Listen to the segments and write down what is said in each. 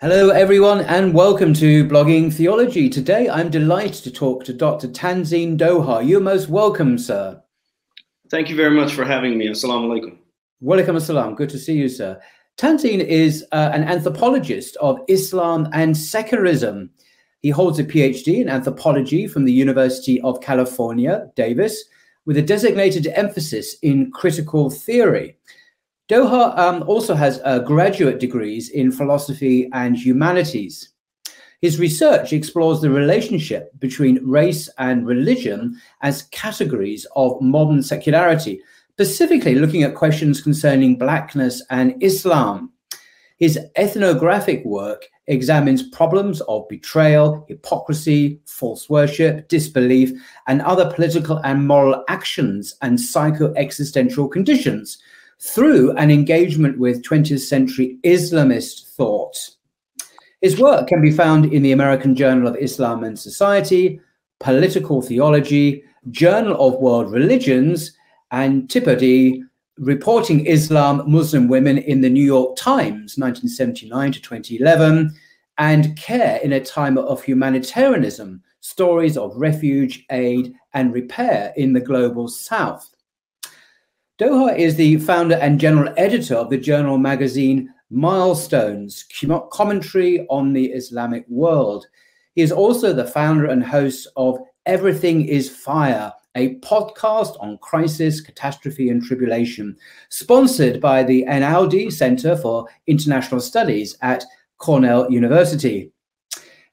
Hello, everyone, and welcome to Blogging Theology. Today, I'm delighted to talk to Dr. Tanzeen Doha. You're most welcome, sir. Thank you very much for having me. Assalamu alaikum. Walaikum assalam. Good to see you, sir. Tanzeen is uh, an anthropologist of Islam and secularism. He holds a PhD in anthropology from the University of California, Davis, with a designated emphasis in critical theory. Doha um, also has uh, graduate degrees in philosophy and humanities. His research explores the relationship between race and religion as categories of modern secularity, specifically looking at questions concerning blackness and Islam. His ethnographic work examines problems of betrayal, hypocrisy, false worship, disbelief, and other political and moral actions and psycho existential conditions through an engagement with 20th century Islamist thought. His work can be found in the American Journal of Islam and Society, Political Theology, Journal of World Religions, Antipodes, Reporting Islam, Muslim Women in the New York Times, 1979 to 2011, and Care in a Time of Humanitarianism, Stories of Refuge, Aid, and Repair in the Global South. Doha is the founder and general editor of the journal magazine Milestones, commentary on the Islamic world. He is also the founder and host of Everything is Fire, a podcast on crisis, catastrophe, and tribulation, sponsored by the Einaudi Center for International Studies at Cornell University.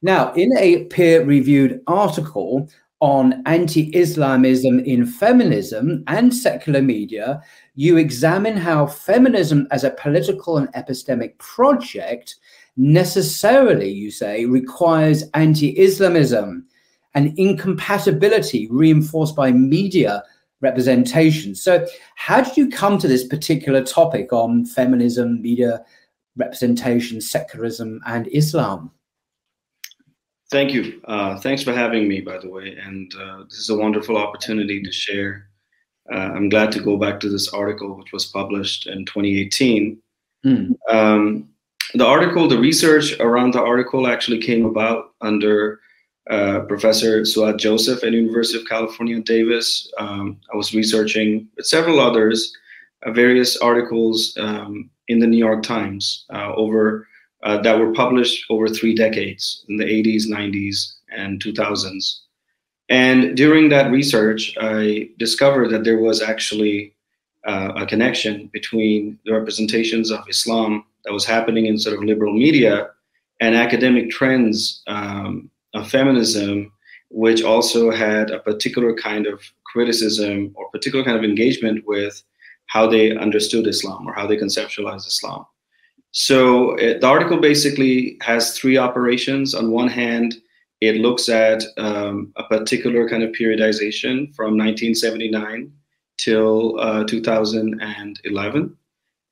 Now, in a peer reviewed article on anti Islamism in feminism and secular media, you examine how feminism as a political and epistemic project necessarily, you say, requires anti Islamism and incompatibility reinforced by media representation. So, how did you come to this particular topic on feminism, media representation, secularism, and Islam? Thank you. Uh, thanks for having me, by the way. And uh, this is a wonderful opportunity to share. Uh, I'm glad to go back to this article, which was published in 2018. Mm. Um, the article, the research around the article actually came about under uh, Professor Suad Joseph at University of California, Davis. Um, I was researching with several others uh, various articles um, in the New York Times uh, over uh, that were published over three decades in the 80s, 90s, and 2000s. And during that research, I discovered that there was actually uh, a connection between the representations of Islam that was happening in sort of liberal media and academic trends um, of feminism, which also had a particular kind of criticism or particular kind of engagement with how they understood Islam or how they conceptualized Islam. So the article basically has three operations. On one hand, it looks at um, a particular kind of periodization from 1979 till uh, 2011.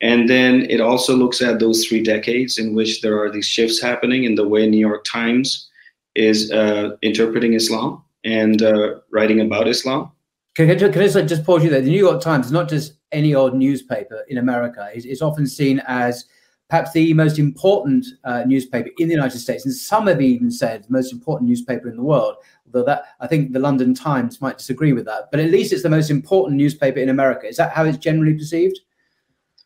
And then it also looks at those three decades in which there are these shifts happening in the way New York Times is uh, interpreting Islam and uh, writing about Islam. Can, I, can I just pause you there? The New York Times is not just any old newspaper in America. It's, it's often seen as perhaps the most important uh, newspaper in the United States, and some have even said the most important newspaper in the world. Although that I think the London Times might disagree with that, but at least it's the most important newspaper in America. Is that how it's generally perceived?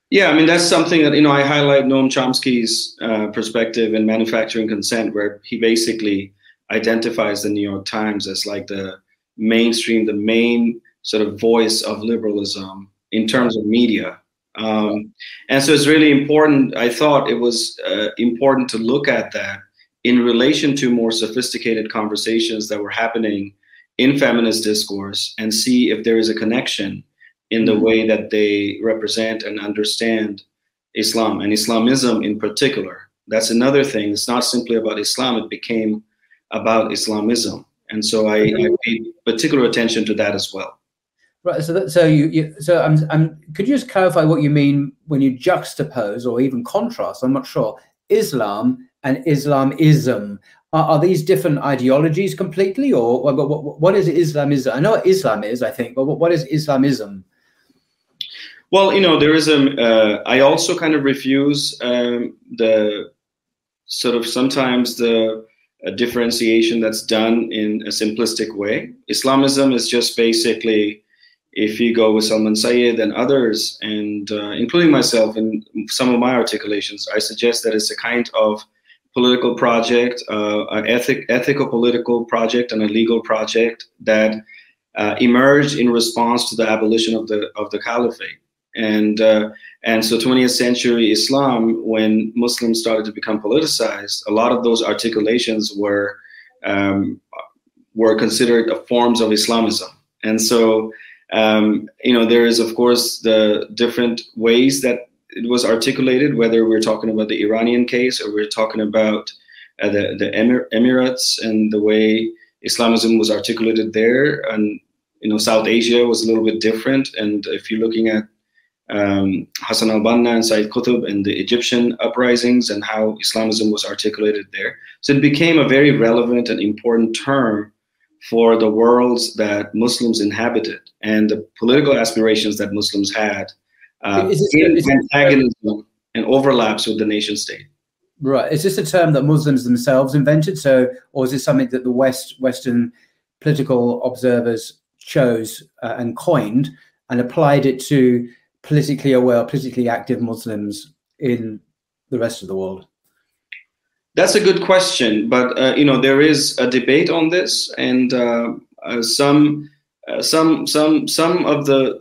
Yeah, I mean that's something that you know I highlight Noam Chomsky's uh, perspective in manufacturing consent, where he basically identifies the New York Times as like the mainstream, the main sort of voice of liberalism in terms of media. Um, and so it's really important. I thought it was uh, important to look at that in relation to more sophisticated conversations that were happening in feminist discourse and see if there is a connection in the mm-hmm. way that they represent and understand Islam and Islamism in particular. That's another thing. It's not simply about Islam, it became about Islamism. And so I, I mm-hmm. paid particular attention to that as well. Right. So, that, so you, you, so I'm, I'm, could you just clarify what you mean when you juxtapose or even contrast? I'm not sure Islam and Islamism. Are, are these different ideologies completely, or what, what, what is Islamism? I know what Islam is, I think, but what is Islamism? Well, you know, there is a. Uh, I also kind of refuse um, the sort of sometimes the differentiation that's done in a simplistic way. Islamism is just basically if you go with Salman Sayyid and others, and uh, including myself in some of my articulations, I suggest that it's a kind of political project, uh, an ethic, ethical political project, and a legal project that uh, emerged in response to the abolition of the of the caliphate. And uh, and so 20th century Islam, when Muslims started to become politicized, a lot of those articulations were um, were considered forms of Islamism. And so um, you know there is of course the different ways that it was articulated, whether we're talking about the Iranian case or we're talking about uh, the, the Emir- Emirates and the way Islamism was articulated there. And, you know, South Asia was a little bit different. And if you're looking at um, Hassan al-Banna and Said Qutb and the Egyptian uprisings and how Islamism was articulated there. So it became a very relevant and important term for the worlds that Muslims inhabited and the political aspirations that Muslims had uh, in antagonism and overlaps with the nation state. Right. Is this a term that Muslims themselves invented? So, or is this something that the West Western political observers chose uh, and coined and applied it to politically aware, politically active Muslims in the rest of the world? That's a good question, but uh, you know there is a debate on this, and uh, uh some uh, some some some of the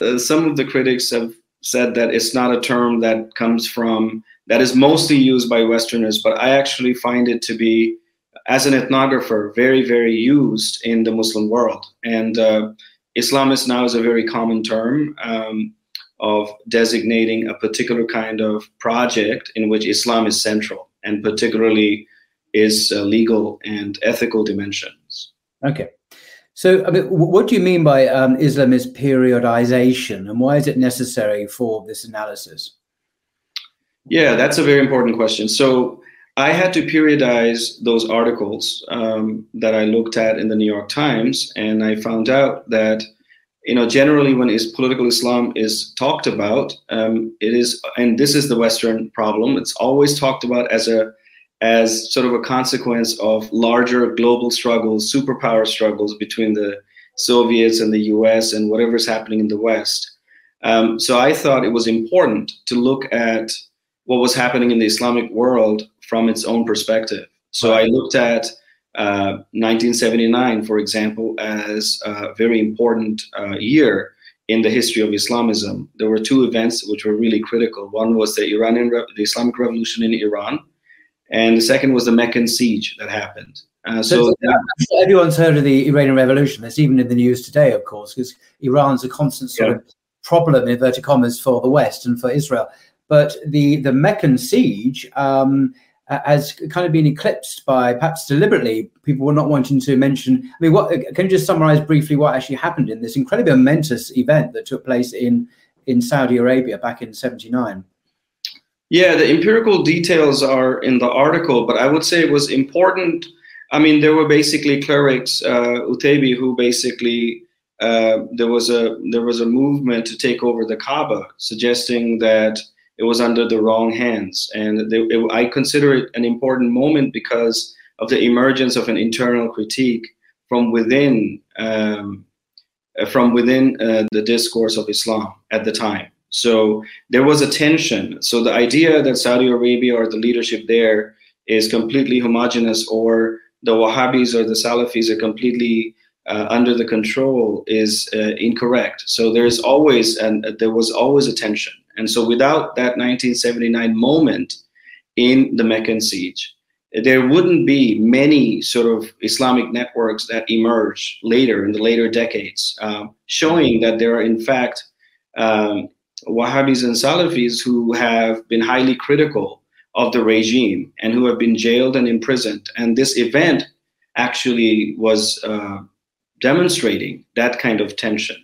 Uh, some of the critics have said that it's not a term that comes from that is mostly used by Westerners, but I actually find it to be, as an ethnographer, very, very used in the Muslim world. And uh, Islamist now is a very common term um, of designating a particular kind of project in which Islam is central, and particularly its uh, legal and ethical dimensions. Okay. So, I mean, what do you mean by um, Islamist periodization, and why is it necessary for this analysis? Yeah, that's a very important question. So, I had to periodize those articles um, that I looked at in the New York Times, and I found out that, you know, generally when is political Islam is talked about, um, it is, and this is the Western problem. It's always talked about as a as sort of a consequence of larger global struggles, superpower struggles between the Soviets and the US and whatever's happening in the West. Um, so I thought it was important to look at what was happening in the Islamic world from its own perspective. So I looked at uh, 1979, for example, as a very important uh, year in the history of Islamism. There were two events which were really critical. One was the Iranian, the Islamic Revolution in Iran, and the second was the Meccan siege that happened. Uh, so, so everyone's heard of the Iranian Revolution. That's even in the news today, of course, because Iran's a constant sort yeah. of problem, in inverted commas, for the West and for Israel. But the the Meccan siege um, has kind of been eclipsed by, perhaps deliberately, people were not wanting to mention. I mean, what can you just summarize briefly what actually happened in this incredibly momentous event that took place in in Saudi Arabia back in 79? Yeah, the empirical details are in the article, but I would say it was important. I mean, there were basically clerics, uh, Utaybi, who basically uh, there was a there was a movement to take over the Kaaba, suggesting that it was under the wrong hands, and they, it, I consider it an important moment because of the emergence of an internal critique from within um, from within uh, the discourse of Islam at the time. So there was a tension. So the idea that Saudi Arabia or the leadership there is completely homogenous, or the Wahhabis or the Salafis are completely uh, under the control is uh, incorrect. So there's always and there was always a tension. And so without that 1979 moment in the Meccan siege, there wouldn't be many sort of Islamic networks that emerge later in the later decades, um, showing that there are in fact um, Wahhabis and Salafis who have been highly critical of the regime and who have been jailed and imprisoned. And this event actually was uh, demonstrating that kind of tension.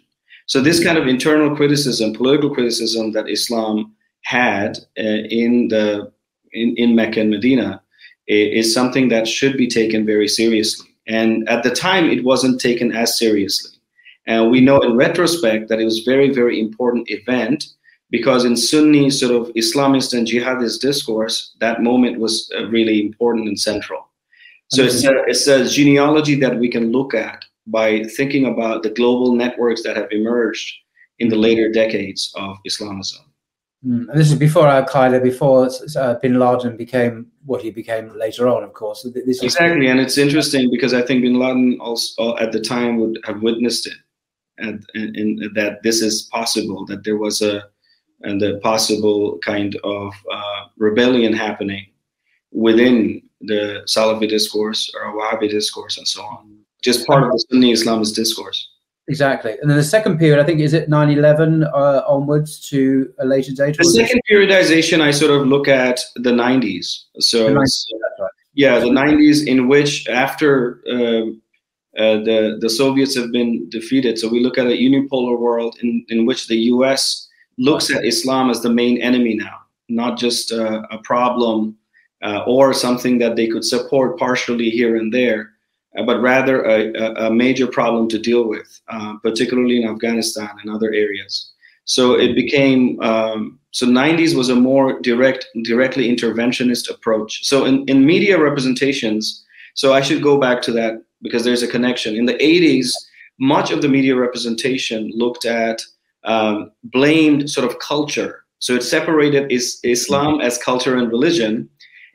So this kind of internal criticism, political criticism that Islam had uh, in the in, in Mecca and Medina is something that should be taken very seriously. And at the time, it wasn't taken as seriously. And we know in retrospect that it was a very, very important event because in Sunni sort of Islamist and jihadist discourse, that moment was uh, really important and central. So it's a, it's a genealogy that we can look at by thinking about the global networks that have emerged in the later decades of Islamism. Mm. this is before Al Qaeda, before uh, Bin Laden became what he became later on, of course. This exactly, and it's interesting because I think Bin Laden also at the time would have witnessed it, and, that this is possible. That there was a and the possible kind of uh, rebellion happening within the Salafi discourse or Wahhabi discourse and so on, just part of the Sunni Islamist discourse. Exactly. And then the second period, I think, is it 9 11 uh, onwards to a later date? The second periodization, I sort of look at the 90s. So, the 90s, right. yeah, the 90s, in which after um, uh, the, the Soviets have been defeated, so we look at a unipolar world in, in which the US looks at Islam as the main enemy now, not just uh, a problem uh, or something that they could support partially here and there uh, but rather a, a, major problem to deal with, particularly in Afghanistan and other areas. So it became um, so 90s was a more direct, directly interventionist approach. So in, in media representations, so I should go back to that because there's a connection. In the 80s, much of the media representation looked at um, blamed sort of culture. So it separated is Islam as culture and religion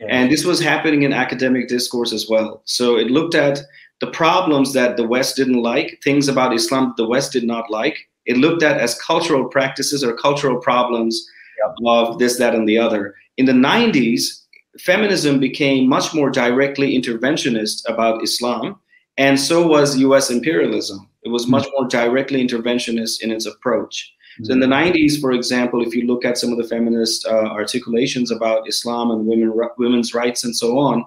and this was happening in academic discourse as well. So it looked at the problems that the West didn't like, things about Islam that the West did not like. It looked at as cultural practices or cultural problems of this, that, and the other. In the 90s, feminism became much more directly interventionist about Islam, and so was US imperialism. It was much more directly interventionist in its approach. So in the 90s, for example, if you look at some of the feminist uh, articulations about Islam and women women's rights and so on,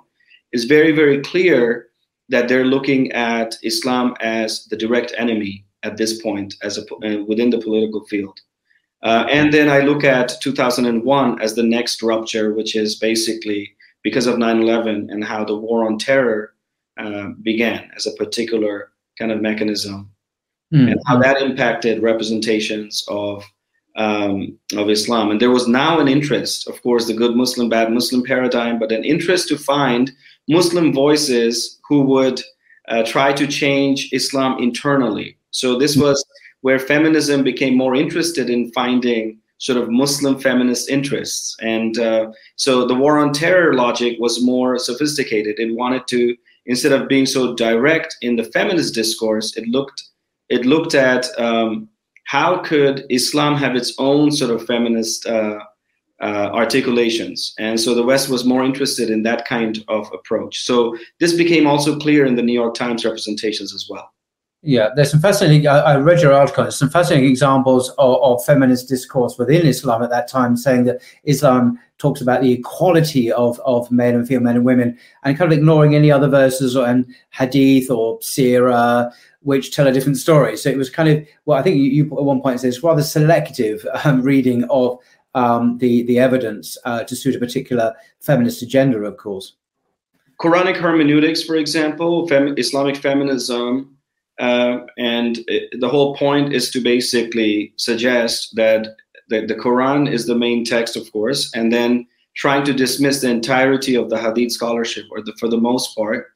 it's very very clear that they're looking at Islam as the direct enemy at this point, as a, uh, within the political field. Uh, and then I look at 2001 as the next rupture, which is basically because of 9/11 and how the war on terror uh, began as a particular kind of mechanism mm. and how that impacted representations of um, of Islam. And there was now an interest, of course, the good Muslim, bad Muslim paradigm, but an interest to find Muslim voices who would uh, try to change Islam internally. So this hmm. was where feminism became more interested in finding sort of Muslim feminist interests. And uh, so the war on terror logic was more sophisticated. It wanted to, instead of being so direct in the feminist discourse, it looked it looked at um, how could Islam have its own sort of feminist uh, uh, articulations, and so the West was more interested in that kind of approach. So this became also clear in the New York Times representations as well. Yeah, there's some fascinating. I, I read your article. There's some fascinating examples of, of, feminist discourse within Islam at that time, saying that Islam talks about the equality of, of men and female men and women, and kind of ignoring any other verses or, and hadith or sirah, which tell a different story. So it was kind of well, I think you, you at one point it's rather selective um, reading of um, the the evidence uh, to suit a particular feminist agenda, of course. Quranic hermeneutics, for example, fem- Islamic feminism uh, and it, the whole point is to basically suggest that the, the Quran is the main text, of course, and then trying to dismiss the entirety of the Hadith scholarship, or the, for the most part,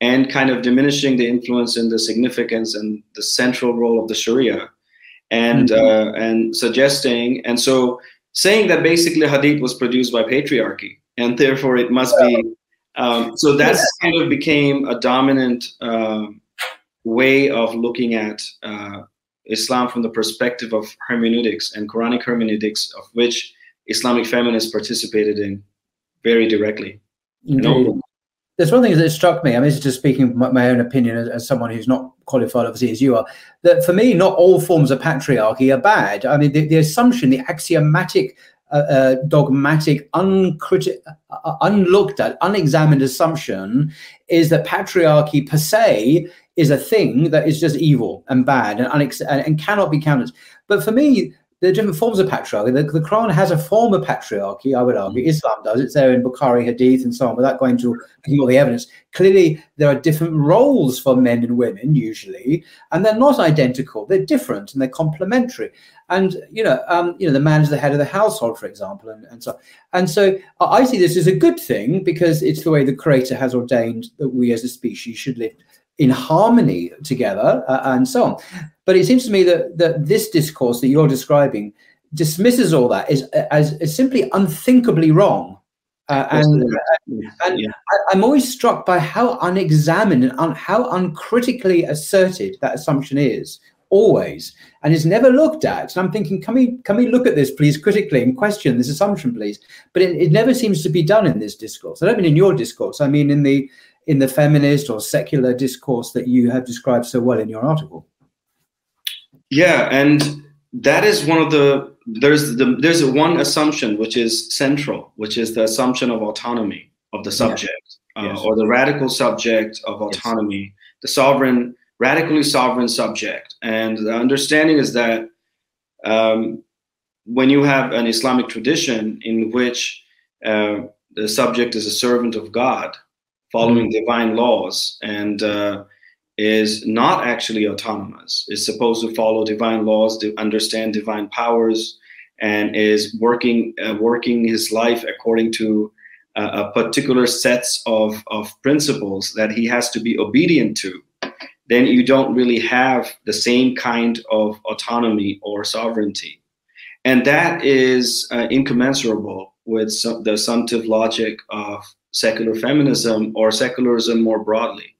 and kind of diminishing the influence and the significance and the central role of the Sharia, and mm-hmm. uh, and suggesting, and so saying that basically Hadith was produced by patriarchy, and therefore it must be. Um, so that's kind of became a dominant. Um, way of looking at uh, Islam from the perspective of hermeneutics and Quranic hermeneutics, of which Islamic feminists participated in very directly. There's one thing that struck me. I mean, just speaking my, my own opinion as, as, someone who's not qualified, obviously, as you are. That for me, not all forms of patriarchy are bad. I mean, the, the assumption, the axiomatic uh, dogmatic, uncritic, uh, unlooked at, unexamined assumption is that patriarchy per se is a thing that is just evil and bad and, unex- and cannot be counted. But for me, there are different forms of patriarchy. The, the, Quran has a form of patriarchy, I would argue. Mm. Islam does. It's there in Bukhari, Hadith, and so on, without going to all the evidence. Clearly, there are different roles for men and women, usually, and they're not identical. They're different and they're complementary. And, you know, um, you know, the man is the head of the household, for example, and, and so And so I see this as a good thing because it's the way the Creator has ordained that we as a species should live in harmony together uh, and so on. But it seems to me that, that this discourse that you're describing dismisses all that as, as, as simply unthinkably wrong. Uh, and and yeah. I, am always struck by how unexamined and un, how uncritically asserted that assumption is, always, and is never looked at. And I'm thinking, can we can we look at this, please, critically and question this assumption, please? But it, it never seems to be done in this discourse. I don't mean in your discourse. I mean in the in the feminist or secular discourse that you have described so well in your article. Yeah, and that is one of the there's the there's one assumption which is central, which is the assumption of autonomy of the subject, uh, yes. or the radical subject of autonomy, yes. the sovereign, radically sovereign subject. And the understanding is that um, when you have an Islamic tradition in which uh, the subject is a servant of God, following mm-hmm. divine laws and uh, is not actually autonomous is supposed to follow divine laws to understand divine powers and is working uh, working his life according to uh, a particular sets of, of principles that he has to be obedient to then you don't really have the same kind of autonomy or sovereignty and that is uh, incommensurable with some, the assumptive logic of secular feminism or secularism more broadly.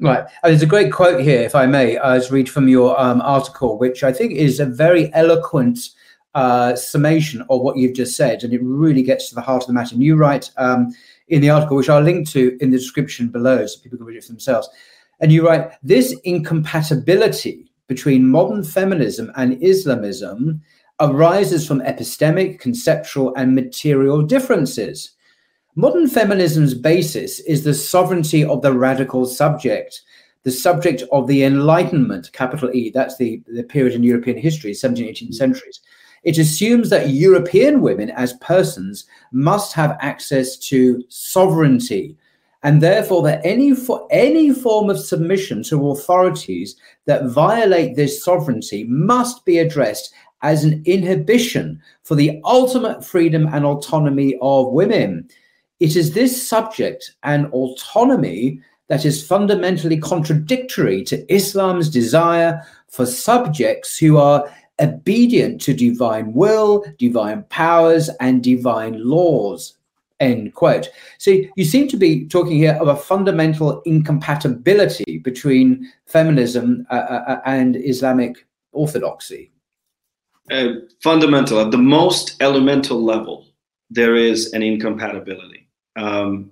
Right. Uh, there's a great quote here, if I may, just read from your um, article, which I think is a very eloquent uh, summation of what you've just said, and it really gets to the heart of the matter. And you write um, in the article, which I'll link to in the description below, so people can read it for themselves. And you write this incompatibility between modern feminism and Islamism arises from epistemic, conceptual, and material differences Modern feminism's basis is the sovereignty of the radical subject, the subject of the Enlightenment, capital E, that's the, the period in European history, 17th, 18th mm-hmm. centuries. It assumes that European women as persons must have access to sovereignty, and therefore that any for any form of submission to authorities that violate this sovereignty must be addressed as an inhibition for the ultimate freedom and autonomy of women. It is this subject and autonomy that is fundamentally contradictory to Islam's desire for subjects who are obedient to divine will, divine powers, and divine laws. End quote. So you seem to be talking here of a fundamental incompatibility between feminism uh, uh, uh and Islamic orthodoxy. Uh, fundamental, at the most elemental level, there is an incompatibility um,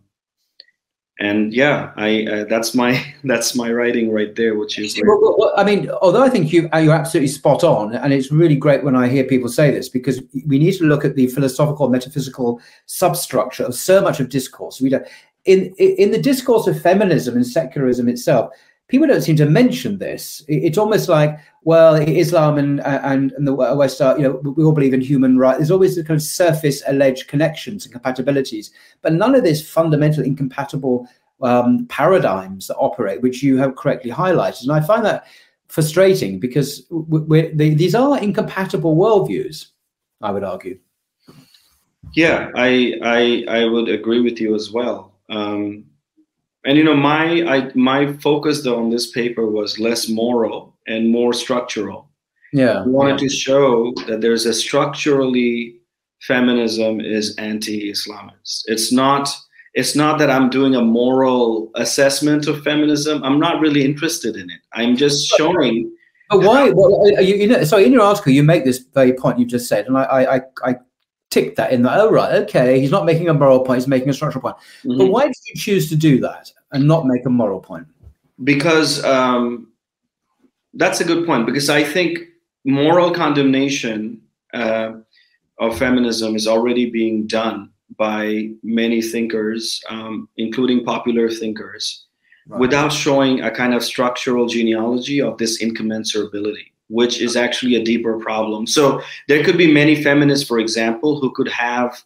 and yeah, I uh, that's my that's my writing right there. Which is well, well, well, I mean, although I think you you're absolutely spot on, and it's really great when I hear people say this because we need to look at the philosophical metaphysical substructure of so much of discourse. We don't in in the discourse of feminism and secularism itself. People don't seem to mention this. It's almost like, well, Islam and and, and the West are, you know, we all believe in human rights. There's always the kind of surface alleged connections and compatibilities, but none of this fundamental incompatible um, paradigms that operate, which you have correctly highlighted. And I find that frustrating because they, these are incompatible worldviews. I would argue. Yeah, I I I would agree with you as well. Um, and you know, my I, my focus though on this paper was less moral and more structural. Yeah, I wanted yeah. to show that there's a structurally feminism is anti-Islamist. It's not it's not that I'm doing a moral assessment of feminism. I'm not really interested in it. I'm just showing. But why? Well, you, you know, so in your article, you make this very point you just said, and I, I, I tick that in that. Oh, right, okay. He's not making a moral point; he's making a structural point. Mm-hmm. But why did you choose to do that and not make a moral point? Because um, that's a good point. Because I think moral condemnation uh, of feminism is already being done by many thinkers, um, including popular thinkers, right. without showing a kind of structural genealogy of this incommensurability, which is actually a deeper problem. So there could be many feminists, for example, who could have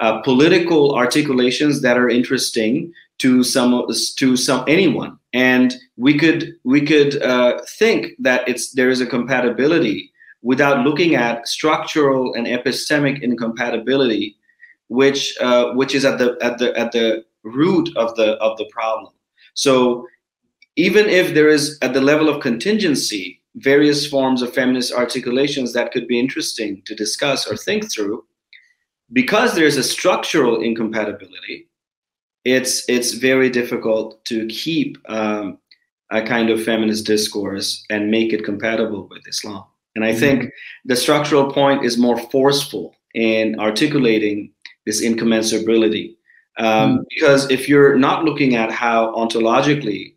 uh, political articulations that are interesting to some to some anyone, and we could we could uh, think that it's there is a compatibility without looking at structural and epistemic incompatibility which uh, which is at the at the at the root of the of the problem. So even if there is at the level of contingency various forms of feminist articulations that could be interesting to discuss or think through, because there's a structural incompatibility, it's it's very difficult to keep um, a kind of feminist discourse and make it compatible with Islam. And I think mm-hmm. the structural point is more forceful in articulating this incommensurability. Um, mm. Because if you're not looking at how ontologically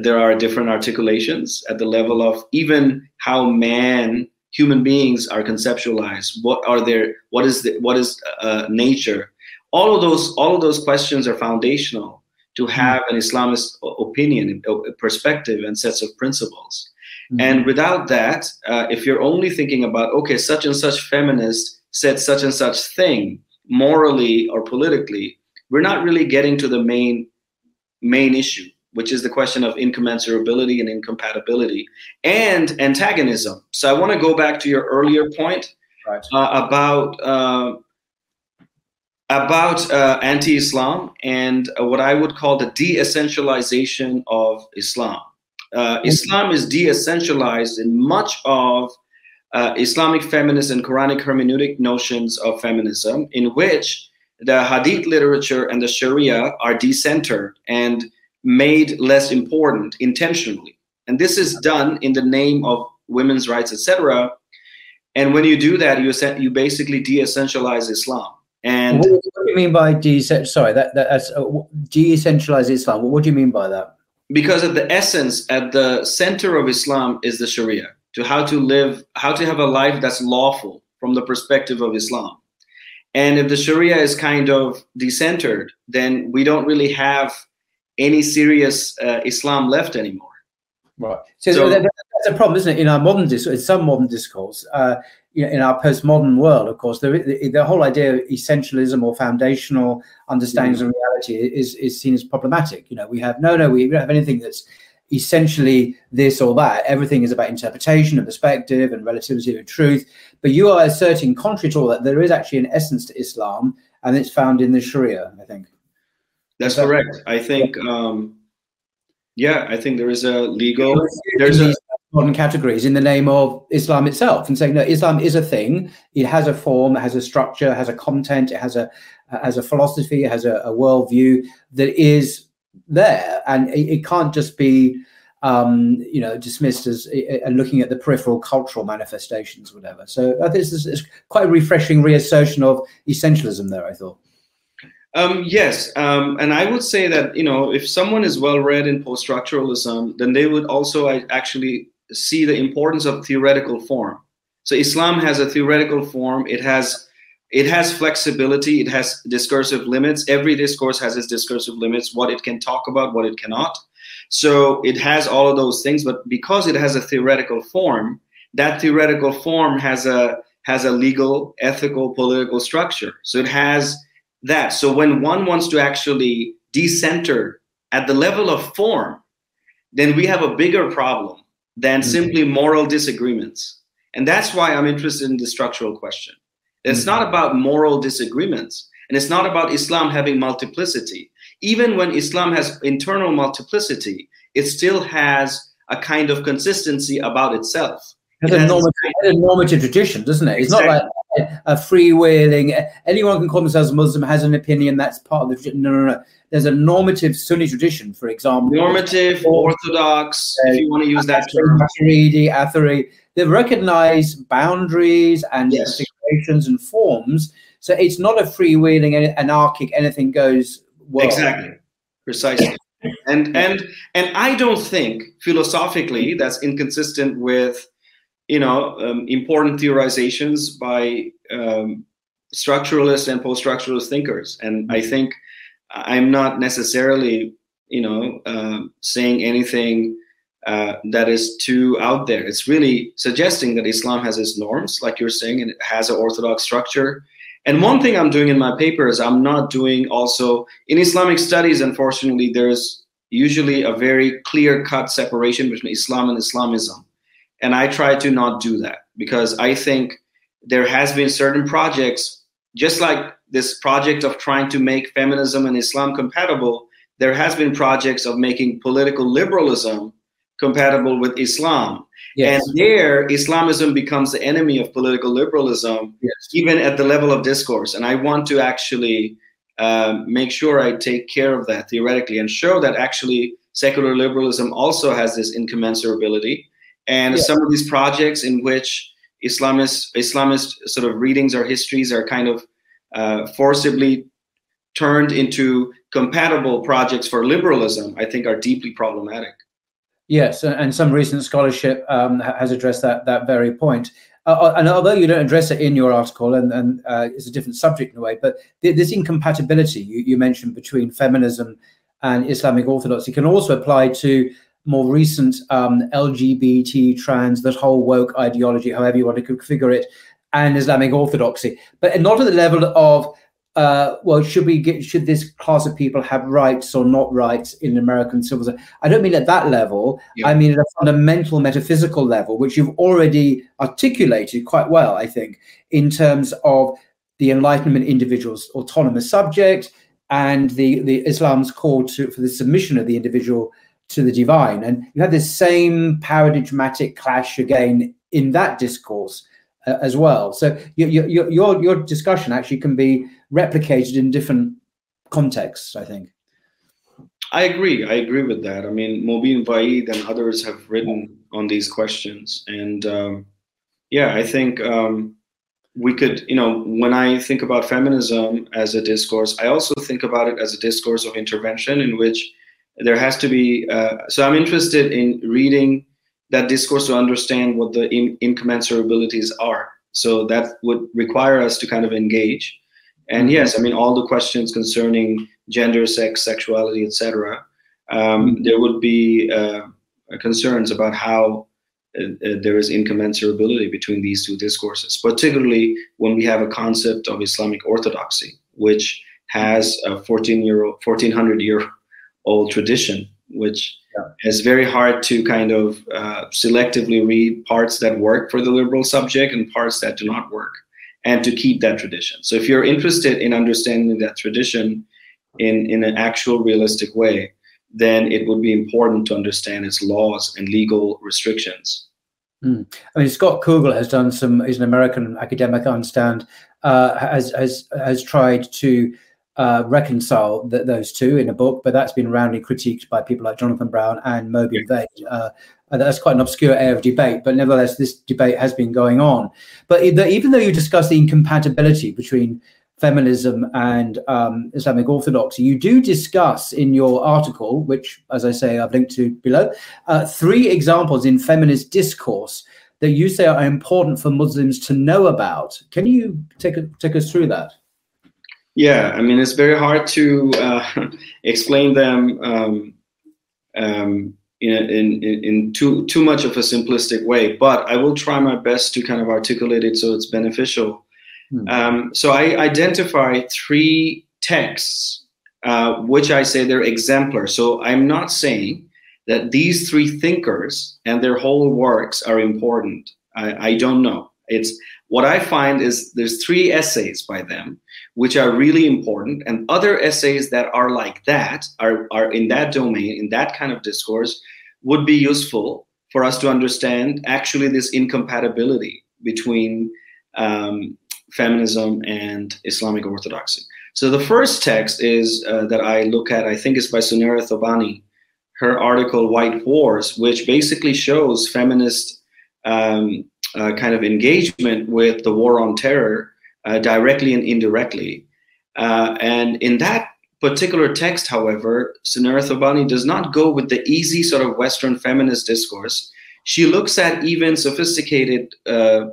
there are different articulations at the level of even how man, human beings are conceptualized, what are their, what is the, what is uh, nature? All of those, all of those questions are foundational to hmm. have an Islamist opinion, perspective, and sets of principles. Mm-hmm. And without that, uh, if you're only thinking about, okay, such and such feminist said such and such thing, morally or politically, we're not really getting to the main main issue, which is the question of incommensurability and incompatibility and antagonism. So I want to go back to your earlier point right. uh, about uh, about uh, anti-Islam and uh, what I would call the de-essentialization of Islam. Uh, Islam is de-essentialized in much of uh, Islamic feminist and Quranic hermeneutic notions of feminism, in which the Hadith literature and the Sharia are decentered and made less important intentionally. And this is done in the name of women's rights, etc. And when you do that, you you basically de-essentialize Islam. And what, do you mean by de? Sorry, that, that's uh, de-essentialize Islam. What do you mean by that? Because at the essence, at the center of Islam is the Sharia to how to live, how to have a life that's lawful from the perspective of Islam. And if the Sharia is kind of decentered, then we don't really have any serious uh, Islam left anymore. Right. So, so that's a problem, isn't it? In our modern discourse, in some modern discourse, uh, you know, in our postmodern world, of course, the, the, the, whole idea of essentialism or foundational understandings mm-hmm. of reality is, is seen as problematic. You know, we have no, no, we don't have anything that's essentially this or that. Everything is about interpretation and perspective and relativity of truth. But you are asserting, contrary to all that, there is actually an essence to Islam, and it's found in the Sharia. I think that's that correct. I think, um, yeah, I think there is a legal. There's a modern categories in the name of Islam itself, and saying that Islam is a thing. It has a form, it has a structure, it has a content, it has a has a philosophy, it has a, a worldview that is there, and it, it can't just be um, you know dismissed as uh, looking at the peripheral cultural manifestations, whatever. So I think this is quite a refreshing reassertion of essentialism there. I thought. Um, yes, um, and I would say that you know if someone is well read in post-structuralism, then they would also actually see the importance of theoretical form. So Islam has a theoretical form. It has it has flexibility. It has discursive limits. Every discourse has its discursive limits. What it can talk about, what it cannot. So it has all of those things. But because it has a theoretical form, that theoretical form has a has a legal, ethical, political structure. So it has that. So when one wants to actually decenter at the level of form, then we have a bigger problem than mm-hmm. simply moral disagreements. And that's why I'm interested in the structural question. It's mm-hmm. not about moral disagreements, and it's not about Islam having multiplicity. Even when Islam has internal multiplicity, it still has a kind of consistency about itself. It has, a, normative, a normative tradition, doesn't it? It's exactly. not like a freewheeling. Anyone can call themselves Muslim, has an opinion. That's part of the tradition. No, no, no. There's a normative Sunni tradition, for example. Normative, orthodox, uh, if you want to use that term. Maturidi, Athari. They recognize boundaries and yes. and forms. So it's not a freewheeling, anarchic, anything goes. World. Exactly, precisely. and and and I don't think philosophically that's inconsistent with you know um, important theorizations by um, structuralist and post-structuralist thinkers. And i mm-hmm. think i'm not necessarily you know uh, saying anything uh, that is too out there. It's really suggesting that islam has its norms like you're saying and it has an orthodox structure. And one thing i'm doing in my paper is i'm not doing also in islamic studies unfortunately there's usually a very clear cut separation between islam and islamism and I try to not do that because I think there has been certain projects, just like this project of trying to make feminism and Islam compatible, there has been projects of making political liberalism compatible with Islam. Yes. And there, Islamism becomes the enemy of political liberalism, yes. even at the level of discourse. And I want to actually um, make sure I take care of that theoretically and show that actually secular liberalism also has this incommensurability and yeah. some of these projects in which Islamist Islamist sort of readings or histories are kind of uh, forcibly turned into compatible projects for liberalism, I think are deeply problematic. Yes, and some recent scholarship um, has addressed that that very point. Uh, uh, and although you don't address it in your article, and, and uh, it's a different subject in a way, but this incompatibility you, you mentioned between feminism and Islamic orthodoxy can also apply to more recent um, LGBT, trans, that whole woke ideology, however you want to configure it, and Islamic orthodoxy, but not at the level of uh, well, should we get should this class of people have rights or not rights in American civil society? I don't mean at that level. Yeah. I mean at a fundamental metaphysical level, which you've already articulated quite well, I think, in terms of the Enlightenment individual's autonomous subject and the, the Islam's call to for the submission of the individual to the divine. And you have this same paradigmatic clash again in that discourse uh, as well. So your, your, your, your discussion actually can be replicated in different contexts, I think. I agree. I agree with that. I mean, Mobeen Vaid and others have written on these questions. And um, yeah, I think um, we could, you know, when I think about feminism as a discourse, I also think about it as a discourse of intervention in which there has to be uh, so i'm interested in reading that discourse to understand what the in, incommensurabilities are so that would require us to kind of engage and yes i mean all the questions concerning gender sex sexuality etc um, mm-hmm. there would be uh, concerns about how uh, uh, there is incommensurability between these two discourses particularly when we have a concept of islamic orthodoxy which has a 14 year 1400 year old tradition, which yeah. is very hard to kind of uh, selectively read parts that work for the liberal subject and parts that do not work, and to keep that tradition. So if you're interested in understanding that tradition in, in an actual realistic way, then it would be important to understand its laws and legal restrictions. Mm. I mean, Scott Kugle has done some. He's an American academic, I understand. Uh, has has has tried to uh, reconcile th- those two in a book, but that's been roundly critiqued by people like Jonathan Brown and Mobeen Vaid. Uh, that's quite an obscure area of debate, but nevertheless, this debate has been going on. But even though you discuss the incompatibility between feminism and um, Islamic orthodoxy. You do discuss in your article, which, as I say, I've linked to below, uh, three examples in feminist discourse that you say are important for Muslims to know about. Can you take, a, take us through that? Yeah, I mean, it's very hard to uh, explain them um, um, in, in, in too, too much of a simplistic way, but I will try my best to kind of articulate it so it's beneficial. Hmm. Um, so I identify three texts, uh, which I say they're exemplar. So I'm not saying that these three thinkers and their whole works are important. I, I don't know. It's what I find is there's three essays by them which are really important, and other essays that are like that are, are in that domain, in that kind of discourse, would be useful for us to understand actually this incompatibility between um, feminism and Islamic orthodoxy. So the first text is uh, that I look at, I think, is by Sunera Thobani, her article "White Wars," which basically shows feminist um, uh, kind of engagement with the war on terror uh, directly and indirectly. Uh, and in that particular text, however, Sunera Thobani does not go with the easy sort of Western feminist discourse. She looks at even sophisticated uh,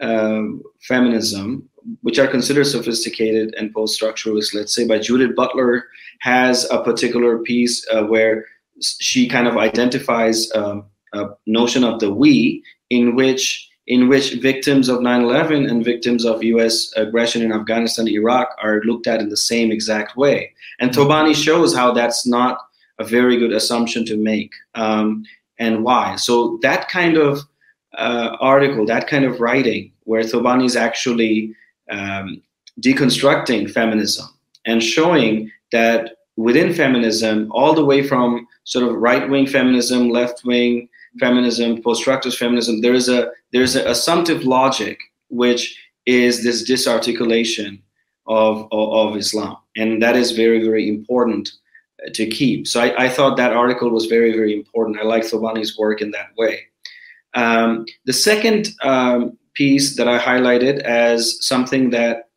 um, feminism, which are considered sophisticated and post-structuralist, let's say by Judith Butler, has a particular piece uh, where she kind of identifies um, a notion of the we, in which in which victims of 9/11 and victims of U.S. aggression in Afghanistan, Iraq are looked at in the same exact way. And Thobani shows how that's not a very good assumption to make, um, and why. So that kind of uh, article, that kind of writing, where Thobani is actually um, deconstructing feminism and showing that within feminism, all the way from sort of right wing feminism, left wing feminism, post structuralist feminism, there is a there's an assumptive logic which is this disarticulation of, of, of Islam, and that is very very important to keep. So I, I, thought that article was very very important. I like Thobani's work in that way. Um, the second um, piece that I highlighted as something that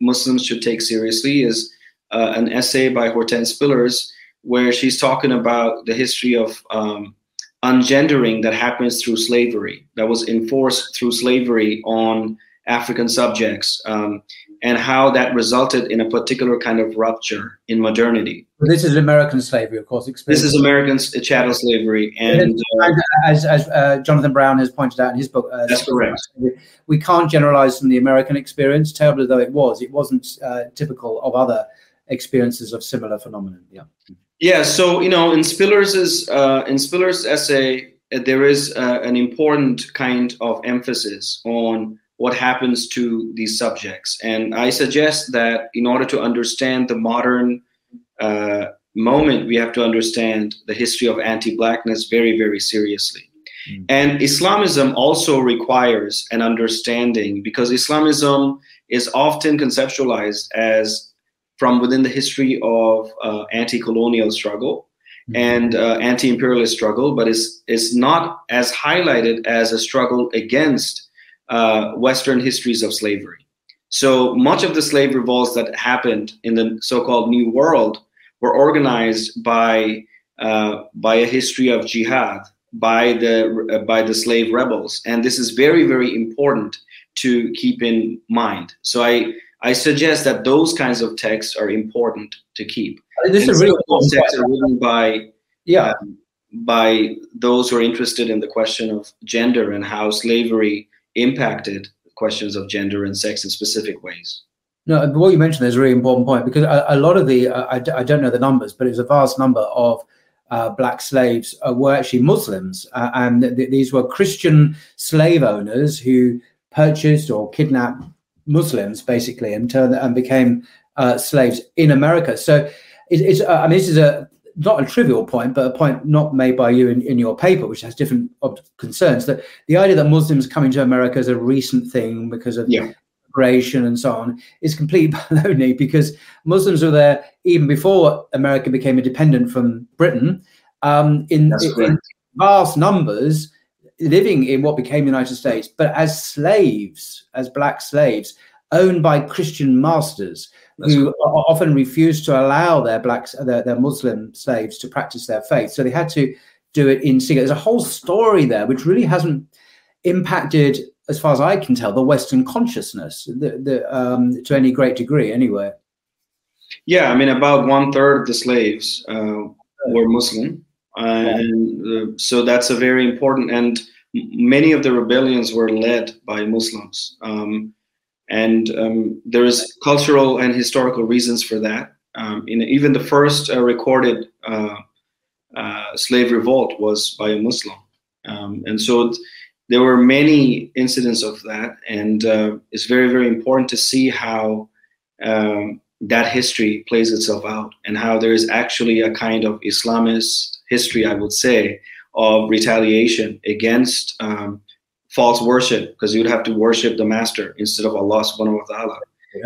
Muslims should take seriously is uh, an essay by Hortense Spillers, where she's talking about the history of um, ungendering that happens through slavery, that was enforced through slavery on African subjects, um, and how that resulted in a particular kind of rupture in modernity. This is American slavery, of course. This is American chattel slavery, and uh, as, as uh, Jonathan Brown has pointed out in his book, uh, that's correct. We can't generalize from the American experience, terrible though it was. It wasn't uh, typical of other experiences of similar phenomenon. Yeah. Yeah. So you know, in Spillers's uh, in Spiller's essay, uh, there is an important kind of emphasis on what happens to these subjects. And I suggest that in order to understand the modern uh, moment, we have to understand the history of anti Blackness very, very seriously. Mm. And Islamism also requires an understanding because Islamism is often conceptualized as from within the history of uh, anti colonial struggle. Mm. And uh, anti-imperialist struggle, but is is not as highlighted as a struggle against uh, Western histories of slavery. So much of the slave revolts that happened in the so-called New World were organized by uh, by a history of jihad by the uh, by the slave rebels, and this is very very important to keep in mind. So I I suggest that those kinds of texts are important to keep. This is really important. Texts are written by yeah. Um, by those who are interested in the question of gender and how slavery impacted questions of gender and sex in specific ways. No, what you mentioned is a really important point because a, a lot of the, uh, I, I, don't know the numbers, but it's a vast number of uh, black slaves uh, were actually Muslims. Uh, and th- these were Christian slave owners who purchased or kidnapped Muslims basically and turned and became uh, slaves in America. So it, it's, uh, I mean, this is a not a trivial point, but a point not made by you in, in your paper, which has different concerns. That the idea that Muslims coming to America is a recent thing because of yeah. immigration and so on is complete baloney because Muslims were there even before America became independent from Britain um, in, in vast numbers living in what became the United States, but as slaves, as black slaves, owned by Christian masters That's who cool. often refused to allow their blacks, their, their Muslim slaves to practice their faith. So they had to do it in secret. There's a whole story there which really hasn't impacted, as far as I can tell, the Western consciousness the, the, um, to any great degree, anyway. Yeah, I mean, about one third of the slaves uh, were Muslim, and uh, so that's a very important. And many of the rebellions were led by Muslims, um, and um, there is cultural and historical reasons for that. Um, in even the first uh, recorded uh, uh, slave revolt was by a Muslim, um, and so there were many incidents of that, and uh, it's very very important to see how um, that history plays itself out and how there is actually a kind of Islamist history, I would say, of retaliation against um, false worship because you would have to worship the master instead of Allah subhanahu wa ta'ala.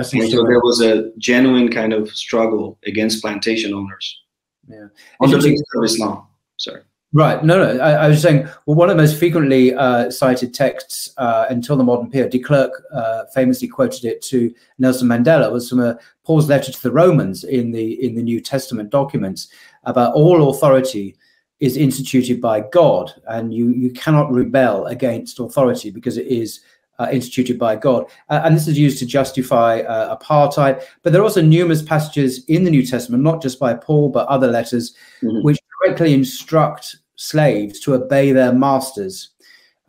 so there was a genuine kind of struggle against plantation owners. Yeah. On the basis of Islam. Sorry. Right. No, no. I, I, was saying, well, one of the most frequently uh, cited texts uh, until the modern period, de Klerk uh, famously quoted it to Nelson Mandela, was from a Paul's letter to the Romans in the in the New Testament documents about all authority is instituted by God, and you you cannot rebel against authority because it is uh, instituted by God. Uh, and this is used to justify uh, apartheid. But there are also numerous passages in the New Testament, not just by Paul, but other letters, mm-hmm. which directly instruct slaves to obey their masters.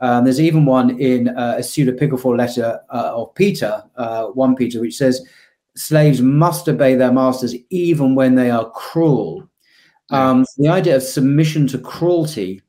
Um, there's even one in uh, a pseudepigraphal letter uh, of Peter, uh, 1 Peter, which says, Slaves must obey their masters even when they are cruel. Um, the idea of submission to cruelty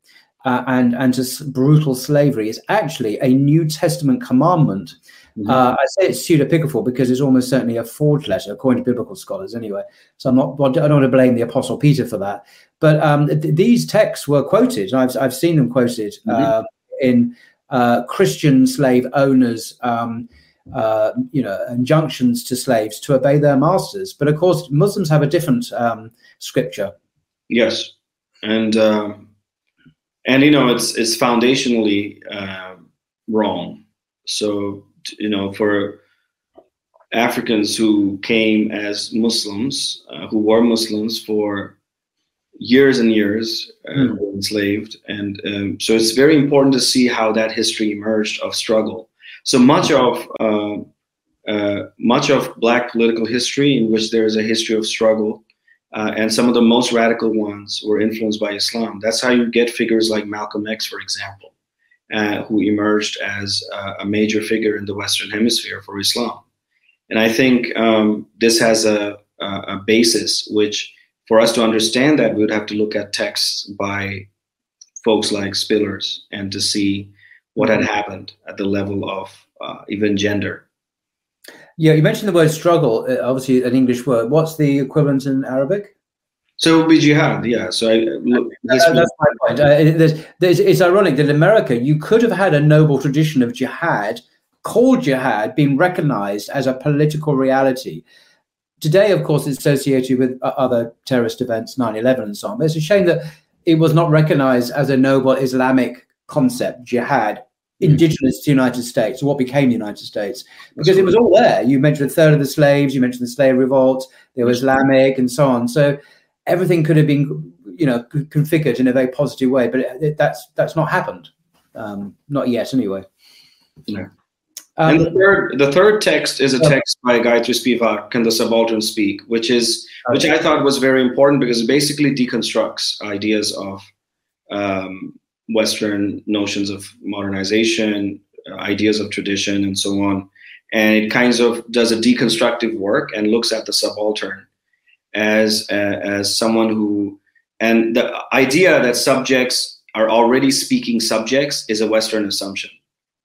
uh, and and to brutal slavery is actually a New Testament commandment. Mm-hmm. Uh, I say it's pseudepigraphal because it's almost certainly a forged letter, according to biblical scholars, anyway. So I'm not. I don't want to blame the Apostle Peter for that. But um, th- these texts were quoted. I've I've seen them quoted mm-hmm. uh, in uh, Christian slave owners. Um, uh, you know, injunctions to slaves to obey their masters. But of course, Muslims have a different um, scripture. Yes, and um, and you know it's it's foundationally uh, wrong. So you know for Africans who came as Muslims, uh, who were Muslims for years and years, uh, mm. were enslaved, and um, so it's very important to see how that history emerged of struggle. So much of uh, uh, much of Black political history, in which there is a history of struggle, uh, and some of the most radical ones were influenced by Islam. That's how you get figures like Malcolm X, for example, uh, who emerged as uh, a major figure in the Western Hemisphere for Islam. And I think um, this has a, a, basis which, for us to understand that, we would have to look at texts by folks like Spillers and to see what had happened at the level of uh, even gender yeah, you mentioned the word struggle, uh, obviously an English word. What's the equivalent in Arabic? So it would be jihad, yeah. So I, look, uh, that's my point. Uh, there's, there's, it's ironic that in America you could have had a noble tradition of jihad, called jihad, being recognized as a political reality. Today, of course, it's associated with other terrorist events, 9/11 and so on. But it's a shame that it was not recognized as a noble Islamic concept, jihad, indigenous to the United States, or what became the United States, because it was all there. You mentioned a third of the slaves, you mentioned the slave revolt, there was Islamic, and so on. So everything could have been, you know, configured in a very positive way, but it, it, that's that's not happened, um, not yet, anyway. Yeah. Um, and the third, the third text is a text by Gayatri Spivak, Can the Subaltern Speak, which is which I thought was very important because it basically deconstructs ideas of um, Western notions of modernization, uh, ideas of tradition, and so on. And it kind of does a deconstructive work and looks at the subaltern as uh, as someone who, and the idea that subjects are already speaking subjects is a Western assumption.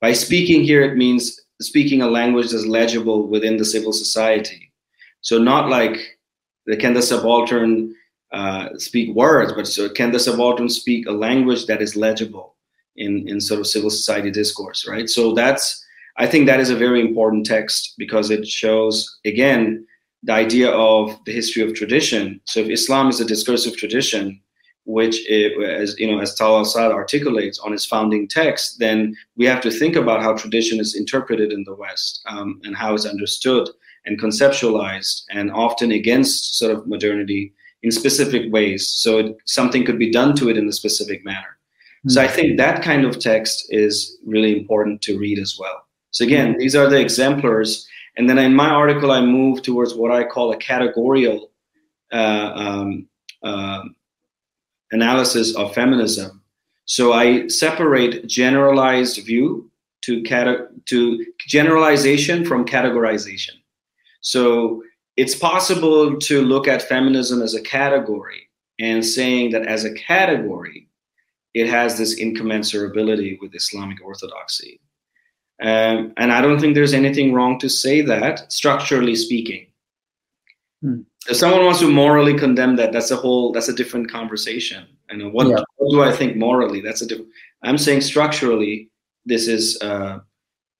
By speaking here, it means speaking a language that's legible within the civil society. So not like the can the subaltern uh, speak words, but so can the subaltern speak a language that is legible in, in sort of civil society discourse, right? So that's, I think that is a very important text because it shows, again, the idea of the history of tradition. So if Islam is a discursive tradition, which, it, as you know, as Talal Asad articulates on his founding text, then we have to think about how tradition is interpreted in the West um, and how it's understood and conceptualized, and often against sort of modernity in specific ways. So it, something could be done to it in a specific manner. Mm-hmm. So I think that kind of text is really important to read as well. So again, hmm. these are the exemplars. And then in my article, I move towards what I call a categorical uh, um, uh, analysis of feminism. So I separate generalized view to cate- to generalization from categorization. So it's possible to look at feminism as a category and saying that as a category, it has this incommensurability with Islamic orthodoxy. Um, and I don't think there's anything wrong to say that, structurally speaking. Hmm if someone wants to morally condemn that, that's a whole that's a different conversation. And what, yeah. what do I think morally? That's a different. I'm saying structurally, this is uh,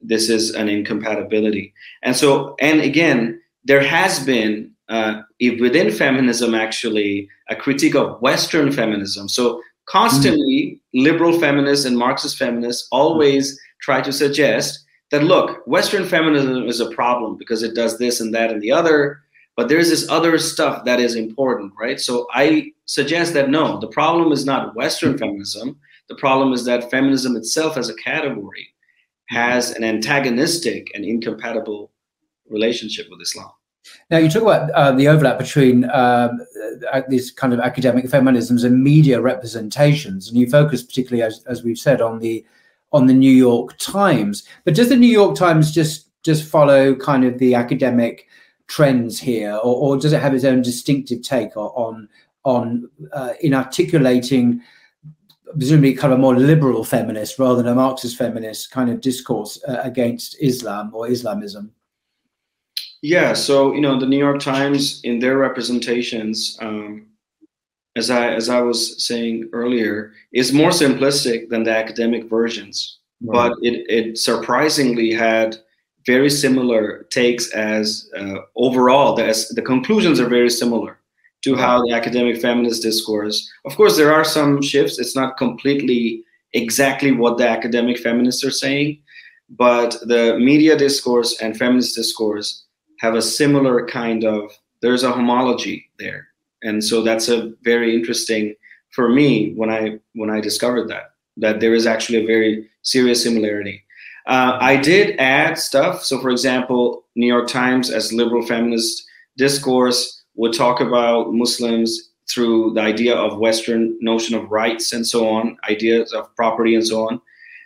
this is an incompatibility. And so, and again, there has been uh, within feminism actually a critique of Western feminism. So constantly, mm. liberal feminists and Marxist feminists always try to suggest that look, Western feminism is a problem because it does this and that and the other but there's this other stuff that is important, right? So I suggest that no, the problem is not Western feminism. The problem is that feminism itself as a category has an antagonistic and incompatible relationship with Islam. Now, you talk about uh, the overlap between um, uh, these kind of academic feminisms and media representations, and you focus particularly, as, as we've said, on the on the New York Times. But does the New York Times just just follow kind of the academic trends here, or, or does it have its own distinctive take on on uh, in articulating presumably kind of a more liberal feminist rather than a Marxist feminist kind of discourse uh, against Islam or Islamism? Yeah, so you know the New York Times in their representations, um, as I as I was saying earlier, is more simplistic than the academic versions, right. but it it surprisingly had very similar takes as uh, overall the, the conclusions are very similar to how the academic feminist discourse. Of course there are some shifts. It's not completely exactly what the academic feminists are saying but the media discourse and feminist discourse have a similar kind of there's a homology there and so that's a very interesting for me when i when i discovered that that there is actually a very serious similarity uh, I did add stuff. So, for example, New York Times, as liberal feminist discourse, would talk about Muslims through the idea of Western notion of rights and so on, ideas of property and so on.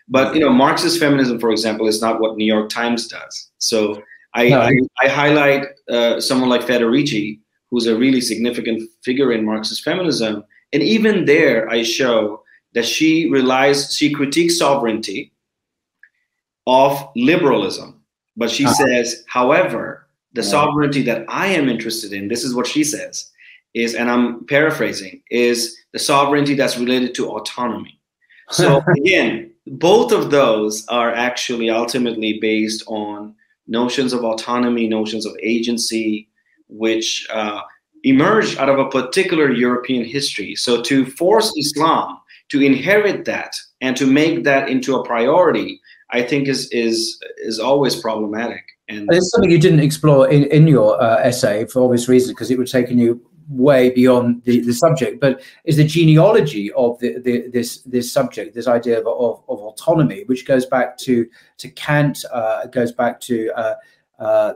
But you know, Marxist feminism, for example, is not what New York Times does. So I, no. I, I, highlight uh, someone like Federici, who's a really significant figure in Marxist feminism, and even there, I show that she relies, she critiques sovereignty, of liberalism. But she uh-huh. says, however, the sovereignty that I am interested in, this is what she says, is, and I'm paraphrasing, is the sovereignty that's related to autonomy. So again, both of those are actually ultimately based on notions of autonomy, notions of agency, which uh, emerged out of a particular European history. So to force Islam to inherit that and to make that into a priority I think is is is always problematic. And it's something you didn't explore in in your uh, essay for obvious reasons because it would taken you way beyond the, the subject. But is the genealogy of the, the this this subject, this idea of, of, of autonomy, which goes back to to Kant, uh, goes back to uh, uh,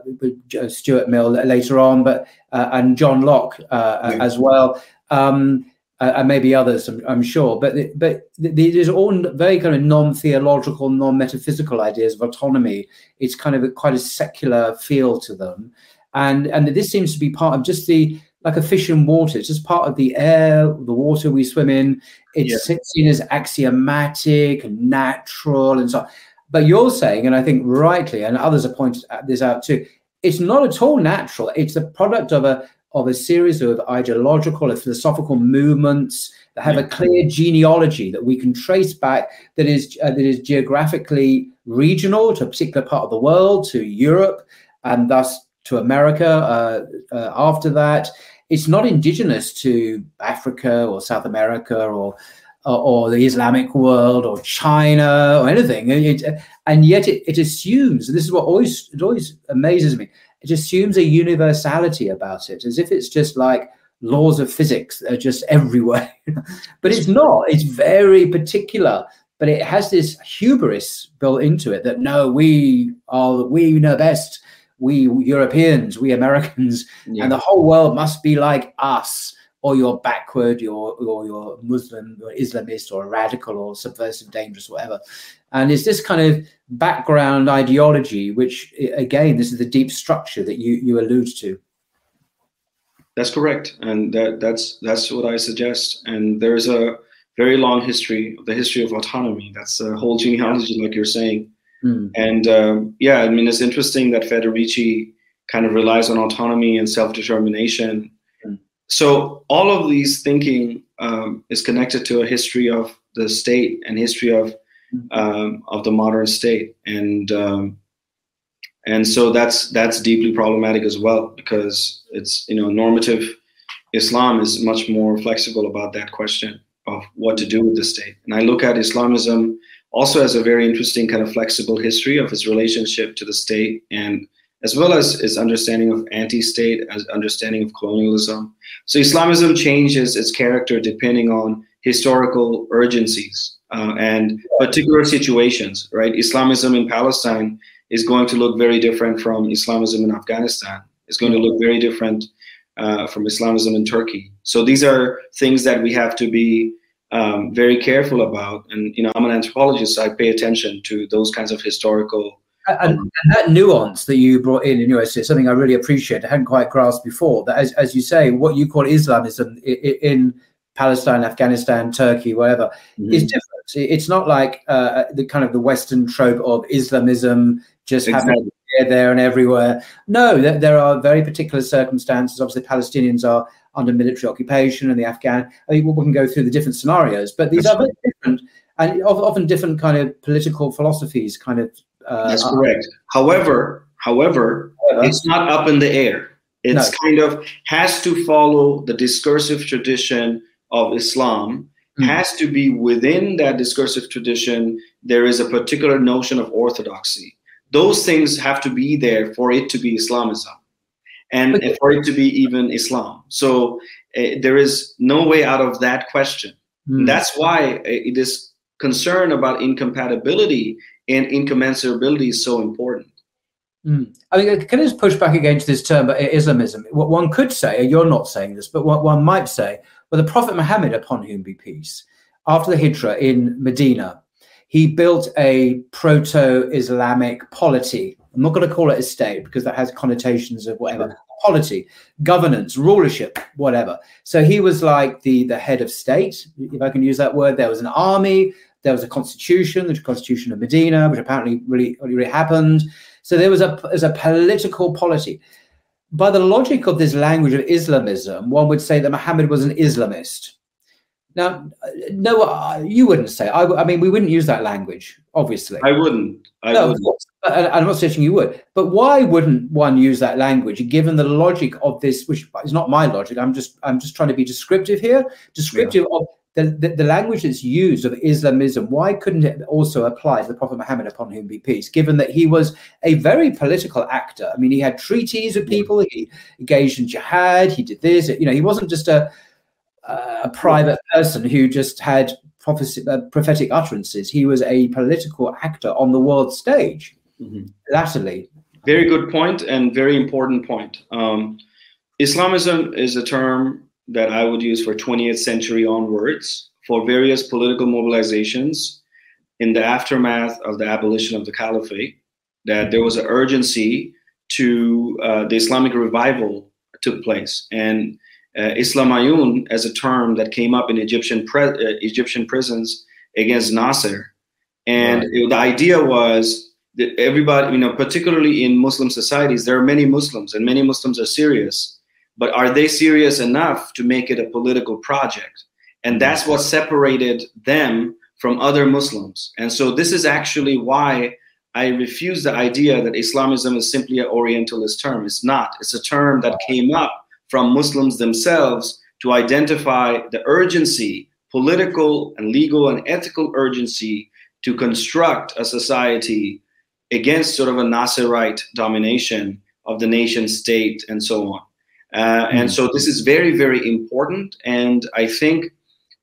Stuart Mill later on, but uh, and John Locke uh, yeah. as well. Um, uh, and maybe others, I'm, I'm sure. But but these are all very kind of non-theological, non-metaphysical ideas of autonomy. It's kind of a, quite a secular feel to them, and and this seems to be part of just the like a fish in water. It's just part of the air, the water we swim in. It's yeah. seen as axiomatic natural and so. On. But you're saying, and I think rightly, and others have pointed this out too, it's not at all natural. It's the product of a of a series of ideological or philosophical movements that have a clear genealogy that we can trace back that is uh, that is geographically regional to a particular part of the world, to Europe, and thus to America uh, uh, after that. It's not indigenous to Africa or South America or or, the Islamic world or China or anything. And, it, and yet it, it assumes, this is what always it always amazes me, it assumes a universality about it, as if it's just like laws of physics are just everywhere. but it's not. It's very particular. But it has this hubris built into it that no, we are we know best. We Europeans, we Americans, yeah. and the whole world must be like us or you're backward, you're or you're Muslim or Islamist or radical or subversive, dangerous, whatever. And it's this kind of background ideology, which again, this is the deep structure that you you allude to. That's correct, and that that's that's what I suggest. And there's a very long history, the history of autonomy. That's a whole genealogy, like you're saying. Mm. And um, yeah, I mean, it's interesting that Federici kind of relies on autonomy and self-determination. So all of these thinking um, is connected to a history of the state and history of um, of the modern state, and um, and so that's that's deeply problematic as well because it's you know normative Islam is much more flexible about that question of what to do with the state, and I look at Islamism also has a very interesting kind of flexible history of its relationship to the state and as well as its understanding of anti-state, as understanding of colonialism. So Islamism changes its character depending on historical urgencies uh, and particular situations, right? Islamism in Palestine is going to look very different from Islamism in Afghanistan. It's going to look very different uh, from Islamism in Turkey. So these are things that we have to be um, very careful about. And you know, I'm an anthropologist. So I pay attention to those kinds of historical and, and, that nuance that you brought in in your essay is something I really appreciate. I hadn't quite grasped before. That, as, as you say, what you call Islamism in Palestine, Afghanistan, Turkey, whatever, mm-hmm. is different. It's not like uh, the kind of the Western trope of Islamism just exactly. happening here, there, and everywhere. No, there, there, are very particular circumstances. Obviously, Palestinians are under military occupation, and the Afghan. I mean, we can go through the different scenarios, but these That's are very different and often different kind of political philosophies kind of uh, That's correct. However, however, it's not up in the air. It's no. kind of has to follow the discursive tradition of Islam. Mm. Has to be within that discursive tradition. There is a particular notion of orthodoxy. Those things have to be there for it to be Islamism, and but, for it to be even Islam. So uh, there is no way out of that question. Mm. That's why uh, this concern about incompatibility and incommensurability is so important. Mm. I mean, can I just push back against this term, but Islamism? What one could say, you're not saying this, but what one might say, well, the Prophet Muhammad, upon whom be peace, after the Hijrah in Medina, he built a proto-Islamic polity. I'm not going to call it a state because that has connotations of whatever polity, governance, rulership, whatever. So he was like the the head of state, if I can use that word. There was an army, there was a constitution, the Constitution of Medina, which apparently really, really happened. So there was a, as a political polity. By the logic of this language of Islamism, one would say that Muhammad was an Islamist. Now, no, uh, you wouldn't say. I, I, mean, we wouldn't use that language, obviously. I wouldn't. I no, wouldn't. I'm not suggesting you would. But why wouldn't one use that language, given the logic of this, which is not my logic? I'm just, I'm just trying to be descriptive here. Descriptive yeah. of the, the, the, language that's used of Islamism, why couldn't it also apply to the Prophet Muhammad, upon whom be peace, given that he was a very political actor? I mean, he had treaties with people, he engaged in jihad, he did this, you know, he wasn't just a, a private person who just had prophecy, uh, prophetic utterances. He was a political actor on the world stage, mm-hmm. latterly. Very good point and very important point. Um, Islamism is a term that I would use for 20th century onwards for various political mobilizations in the aftermath of the abolition of the caliphate, that there was an urgency to uh, the Islamic revival took place. And uh, Islamayun, as a term that came up in Egyptian, pre- uh, Egyptian prisons against Nasser. And right. it, the idea was everybody, you know, particularly in Muslim societies, there are many Muslims and many Muslims are serious but are they serious enough to make it a political project? And that's what separated them from other Muslims. And so this is actually why I refuse the idea that Islamism is simply an Orientalist term. It's not. It's a term that came up from Muslims themselves to identify the urgency, political and legal and ethical urgency to construct a society against sort of a Nasserite domination of the nation state and so on. Uh, and so this is very, very important. And I think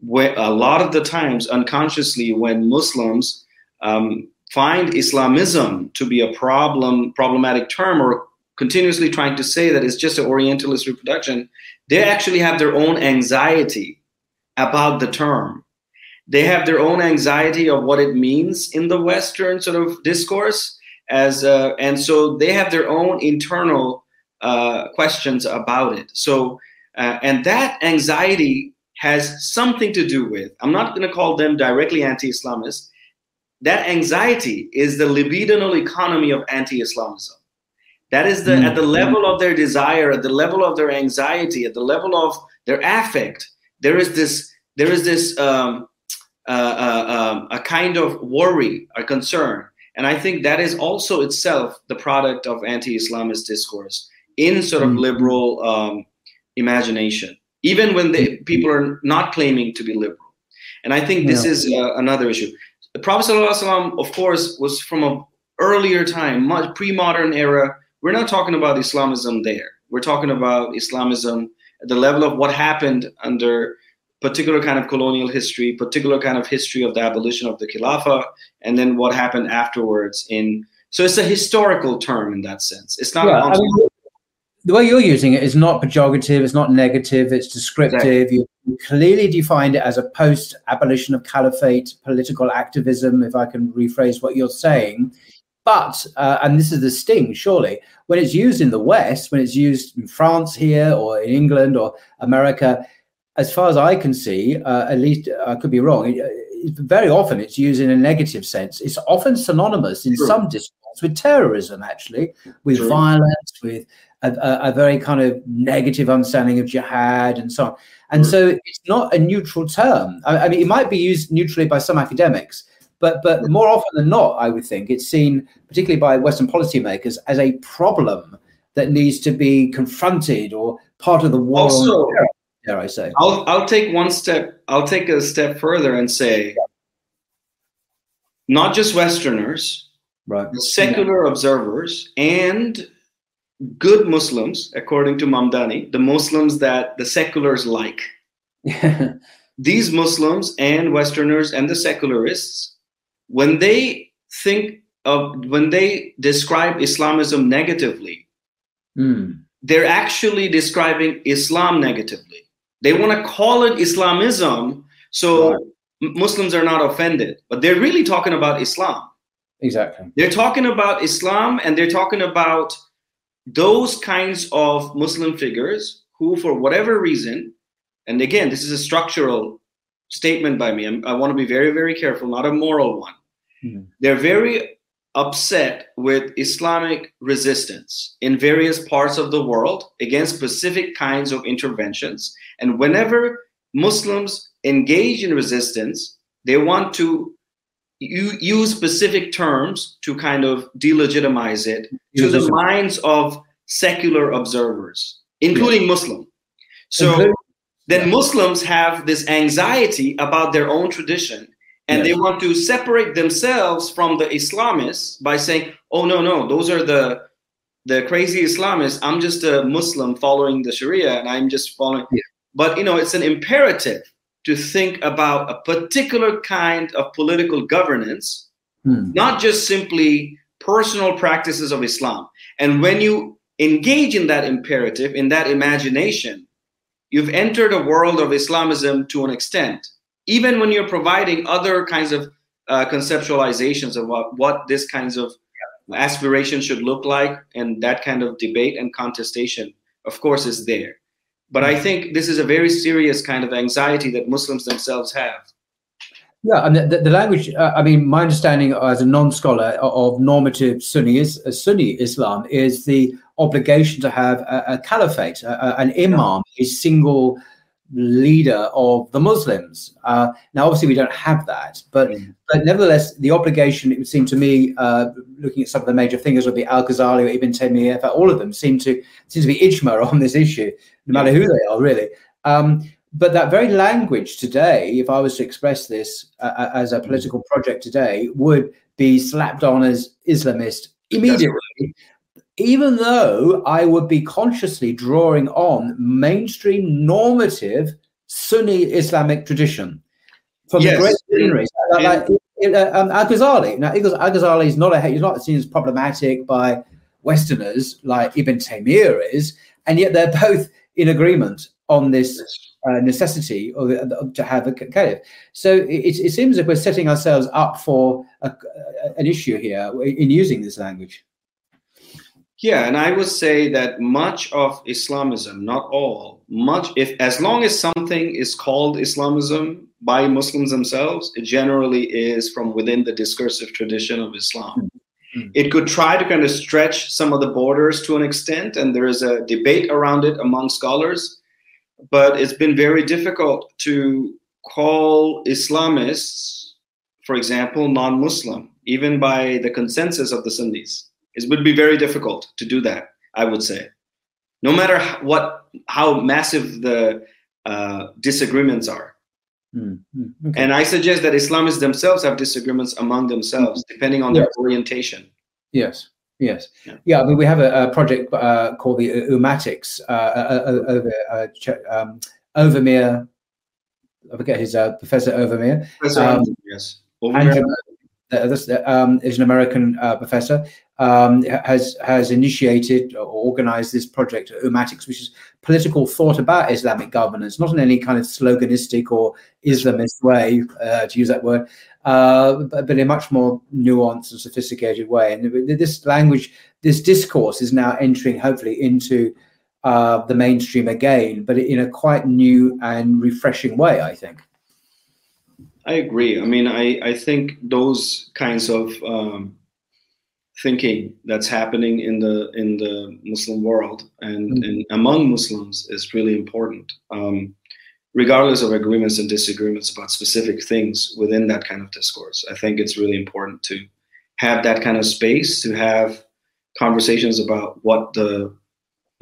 a lot of the times, unconsciously, when Muslims um, find Islamism to be a problem, problematic term, or continuously trying to say that it's just an Orientalist reproduction, they actually have their own anxiety about the term. They have their own anxiety of what it means in the Western sort of discourse, as uh, and so they have their own internal uh, questions about it. So, uh, and that anxiety has something to do with. I'm not going to call them directly anti-Islamist. That anxiety is the libidinal economy of anti-Islamism. That is the mm-hmm. at the level of their desire, at the level of their anxiety, at the level of their affect. There is this. There is this um, uh, uh, um, a kind of worry, a concern, and I think that is also itself the product of anti-Islamist discourse in sort of mm-hmm. liberal um, imagination, even when they, people are not claiming to be liberal. And I think this yeah. is uh, another issue. The Prophet ﷺ, of course, was from an earlier time, much pre-modern era we're not talking about Islamism there. We're talking about Islamism at the level of what happened under particular kind of colonial history, particular kind of history of the abolition of the Khilafah, and then what happened afterwards. In so it's a historical term in that sense. It's not. Yeah, I mean, the way you're using it is not pejorative. It's not negative. It's descriptive. Exactly. You clearly defined it as a post-abolition of caliphate political activism. If I can rephrase what you're saying, but, uh, and this is the sting, surely, when it's used in the West, when it's used in France here or in England or America, as far as I can see, uh, at least I could be wrong, very often it's used in a negative sense. It's often synonymous in True. some discourse with terrorism, actually, with True. violence, with a, a, very kind of negative understanding of jihad and so on. And True. so it's not a neutral term. I, I mean, it might be used neutrally by some academics, but but more often than not, I would think it's seen, particularly by Western policymakers, as a problem that needs to be confronted or part of the war. Also, dare I say? I'll I'll take one step. I'll take a step further and say, not just Westerners, right? Secular yeah. observers and good Muslims, according to Mamdani, the Muslims that the seculars like. These Muslims and Westerners and the secularists when they think of when they describe Islamism negatively, mm. they're actually describing Islam negatively. They want to call it Islamism so right. Muslims are not offended, but they're really talking about Islam. Exactly. They're talking about Islam and they're talking about those kinds of Muslim figures who, for whatever reason, and again, this is a structural statement by me. I'm, i want to be very, very careful, not a moral one. Mm-hmm. They're very upset with Islamic resistance in various parts of the world against specific kinds of interventions. And whenever Muslims engage in resistance, they want to use specific terms to kind of delegitimize it to the minds of secular observers, including Muslim. So then Muslims have this anxiety about their own tradition and yes. they want to separate themselves from the Islamists by saying, "Oh no, no, those are the the crazy Islamists. I'm just a Muslim following the Sharia, and I'm just following." Yeah. But you know, it's an imperative to think about a particular kind of political governance, hmm. not just simply personal practices of Islam. And when you engage in that imperative, in that imagination, you've entered a world of Islamism to an extent even when you're providing other kinds of uh, conceptualizations of what, what this kinds of aspiration should look like and that kind of debate and contestation of course is there. But i think this is a very serious kind of anxiety that muslims themselves have. Yeah, and the, the language, uh, I mean, my understanding as a non scholar of normative Sunni, is, uh, Sunni Islam is the obligation to have a, a caliphate, a, an imam, a single leader of the Muslims. Uh, now, obviously, we don't have that, but mm. but nevertheless, the obligation it would seem to me, uh, looking at some of the major figures, would be Al Ghazali or Ibn Taymiyyah. All of them seem to seem to be ijma on this issue, no matter who they are, really. Um, but that very language today, if I was to express this uh, uh as a political project today, would be slapped on as Islamist immediately even though I would be consciously drawing on mainstream normative Sunni Islamic tradition from yes. the great like, like uh, um, Al Ghazali. Now, Al Ghazali is not a he's not seen as problematic by Westerners like Ibn Taymiyyah is, and yet they're both in agreement on this uh, necessity of, of, to have a caliph. So it, it seems that we're setting ourselves up for a, an issue here in using this language. Yeah, and I would say that much of Islamism, not all, much if as long as something is called Islamism by Muslims themselves, it generally is from within the discursive tradition of Islam. Mm-hmm. It could try to kind of stretch some of the borders to an extent, and there is a debate around it among scholars, but it's been very difficult to call Islamists, for example, non Muslim, even by the consensus of the Sunnis it would be very difficult to do that. I would say, no matter what how massive the uh, disagreements are. Mm-hmm. Okay. And I suggest that Islamists themselves have disagreements among themselves, mm-hmm. depending on yes. their orientation. Yes. Yes. Yeah. yeah. I mean, we have a, a project uh, called the Ummatics uh, uh, uh over uh, um, Ovamir. I forget his uh, Professor Ovamir. Professor um, yes. Ovamir. And, this um, is an American professor, um, has has initiated or organized this project, Ummatics, which is political thought about Islamic governance, not in any kind of sloganistic or Islamist way, uh, to use that word, uh, but, in a much more nuanced and sophisticated way. And this language, this discourse is now entering, hopefully, into uh, the mainstream again, but in a quite new and refreshing way, I think. I agree. I mean, I, I think those kinds of um, thinking that's happening in the in the Muslim world and, mm-hmm. and among Muslims is really important. Um, regardless of agreements and disagreements about specific things within that kind of discourse, I think it's really important to have that kind of space to have conversations about what the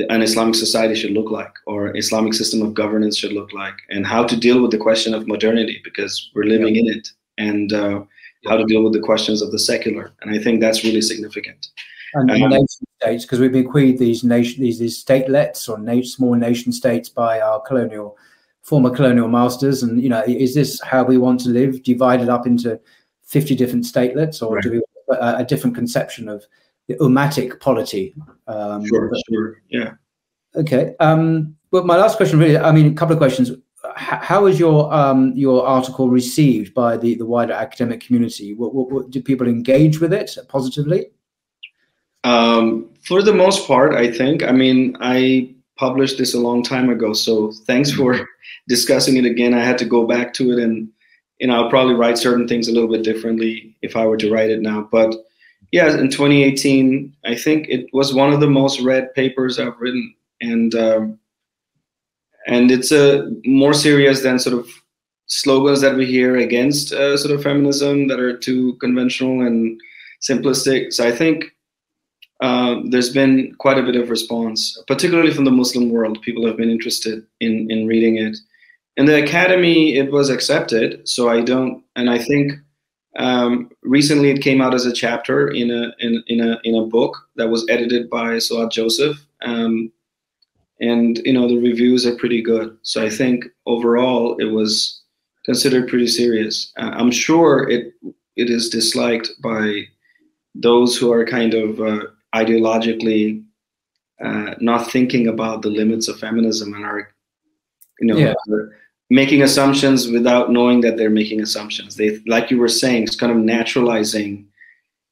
an Islamic society should look like or Islamic system of governance should look like and how to deal with the question of modernity because we're living yeah. in it and uh, how to deal with the questions of the secular. And I think that's really significant. And um, nation states, because we've bequeathed these nation these, these statelets or na- small nation states by our colonial former colonial masters. And you know, is this how we want to live, divided up into fifty different statelets, or right. do we a, a, different conception of the ummatic polity? Um, sure, but, sure, yeah. Okay. Um, well, my last question, really, I mean, a couple of questions how was your um, your article received by the, the wider academic community? What, what, what, did people engage with it positively? Um, for the most part, I think. I mean, I published this a long time ago, so thanks for discussing it again. I had to go back to it, and you know, I'll probably write certain things a little bit differently if I were to write it now. But yeah, in 2018, I think it was one of the most read papers I've written, and um, and it's a uh, more serious than sort of slogans that we hear against uh, sort of feminism that are too conventional and simplistic. So I think uh, there's been quite a bit of response, particularly from the Muslim world. People have been interested in in reading it. In the academy, it was accepted. So I don't, and I think um, recently it came out as a chapter in a in, in a in a book that was edited by Suad Joseph. Um, and you know the reviews are pretty good. So I think overall it was considered pretty serious. Uh, I'm sure it it is disliked by those who are kind of uh, ideologically uh, not thinking about the limits of feminism and are you know yeah. making assumptions without knowing that they're making assumptions. They like you were saying, it's kind of naturalizing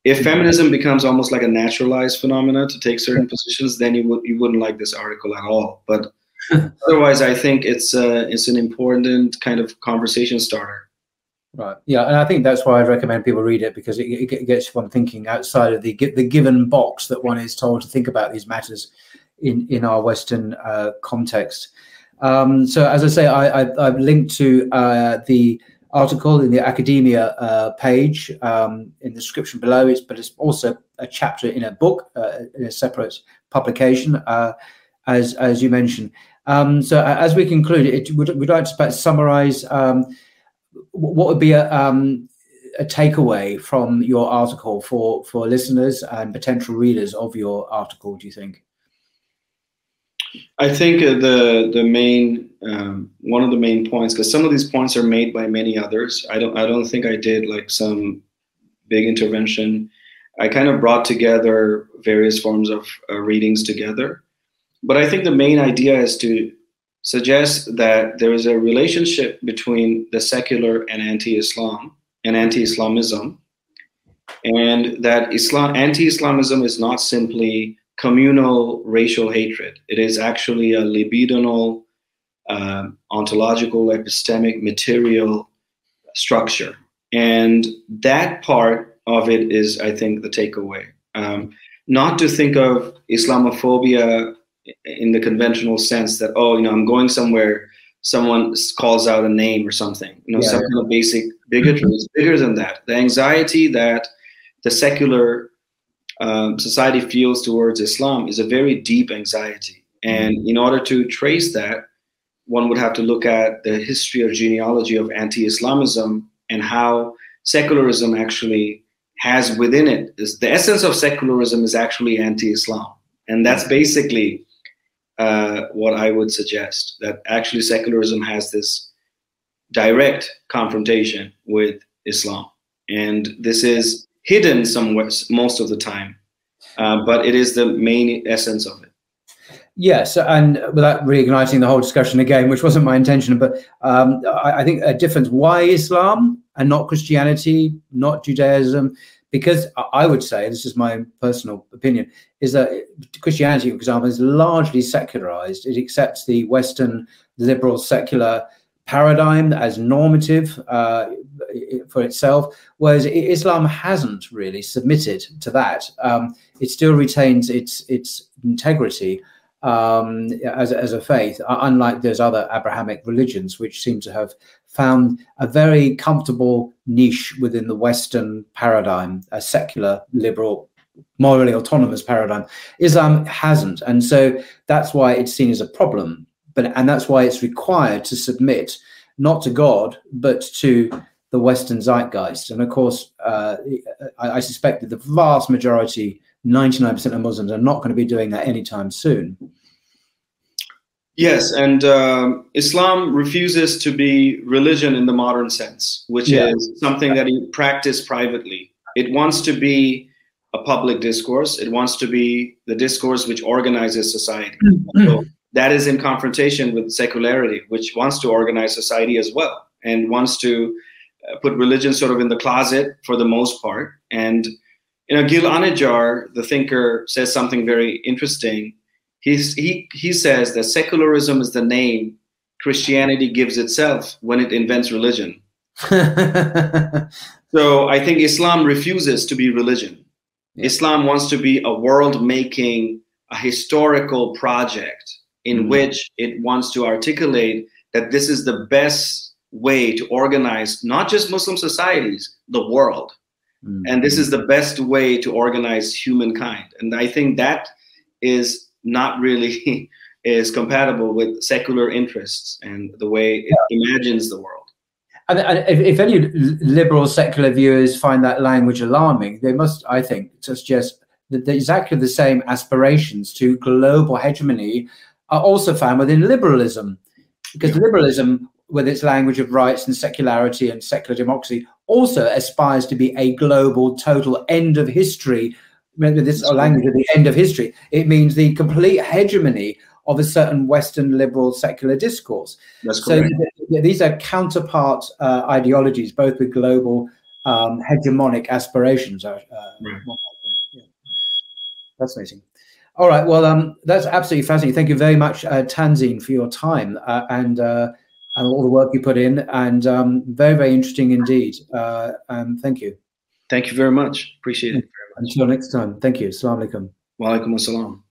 if feminism becomes almost like a naturalized phenomena to take certain positions, then you would you wouldn't like this article at all. But otherwise, I think it's uh, it's an important kind of conversation starter. Right. Yeah, and I think that's why I'd recommend people read it because it, it gets one thinking outside of the the given box that one is told to think about these matters in in our Western uh, context. Um, so, as I say, I, have linked to uh, the article in the academia uh, page um, in the description below. It's, but it's also a chapter in a book, uh, in a separate publication, uh, as as you mentioned. Um, so, as we conclude, it, would would like to summarize um, what would be a, um, a takeaway from your article for for listeners and potential readers of your article? Do you think? I think uh, the the main um, one of the main points because some of these points are made by many others. I don't I don't think I did like some big intervention. I kind of brought together various forms of uh, readings together, but I think the main idea is to suggest that there is a relationship between the secular and anti-Islam and anti-Islamism, and that Islam anti-Islamism is not simply communal racial hatred. It is actually a libidinal, uh, ontological, epistemic, material structure. And that part of it is, I think, the takeaway. Um, not to think of Islamophobia in the conventional sense that, oh, you know, I'm going somewhere, someone calls out a name or something, you know, yeah, some kind of basic bigotry. is bigger than that. The anxiety that the secular um, society feels towards Islam is a very deep anxiety. And mm-hmm. in order to trace that, one would have to look at the history or genealogy of anti Islamism and how secularism actually has within it. Is the essence of secularism is actually anti Islam. And that's mm-hmm. basically uh, what I would suggest that actually secularism has this direct confrontation with Islam. And this is hidden somewhere most of the time, uh, but it is the main essence of it. Yes, and without reigniting the whole discussion again, which wasn't my intention, but um, I, I, think a difference: why Islam and not Christianity, not Judaism? Because I would say, this is my personal opinion, is that Christianity, for example, is largely secularized. It accepts the Western liberal secular paradigm as normative uh, for itself, whereas Islam hasn't really submitted to that. Um, it still retains its its integrity um, as, as a faith, unlike those other Abrahamic religions, which seem to have found a very comfortable niche within the Western paradigm, a secular, liberal, morally autonomous paradigm. Islam hasn't, and so that's why it's seen as a problem but and that's why it's required to submit not to God but to the Western zeitgeist. And of course, uh, I, I, suspect that the vast majority, 99% of Muslims, are not going to be doing that anytime soon. Yes, and uh, Islam refuses to be religion in the modern sense, which yeah. is something that you practice privately. It wants to be a public discourse. It wants to be the discourse which organizes society. Mm-hmm. That is in confrontation with secularity, which wants to organize society as well and wants to uh, put religion sort of in the closet for the most part. And you know, Gil Anidjar, the thinker, says something very interesting. He's, he he says that secularism is the name Christianity gives itself when it invents religion. so I think Islam refuses to be religion. Islam wants to be a world making, a historical project in mm-hmm. which it wants to articulate that this is the best way to organize not just Muslim societies, the world. Mm-hmm. And this is the best way to organize humankind. And I think that is not really is compatible with secular interests and the way it imagines the world. And, and if, if, any liberal secular viewers find that language alarming, they must, I think, suggest that exactly the same aspirations to global hegemony are also found within liberalism, because yeah. liberalism, with its language of rights and secularity and secular democracy, also aspires to be a global, total end of history. Remember This language of the end of history. It means the complete hegemony of a certain Western liberal secular discourse. That's so th- these are counterpart uh, ideologies, both with global um, hegemonic aspirations. Uh, right. yeah. Fascinating. All right. Well, um, that's absolutely fascinating. Thank you very much, uh, Tanzeen, for your time uh, and uh, and all the work you put in. And um, very, very interesting indeed. Uh, um, thank you. Thank you very much. Appreciate it. Until next time. Thank you. Assalamu alaikum. Wa alaikum assalam.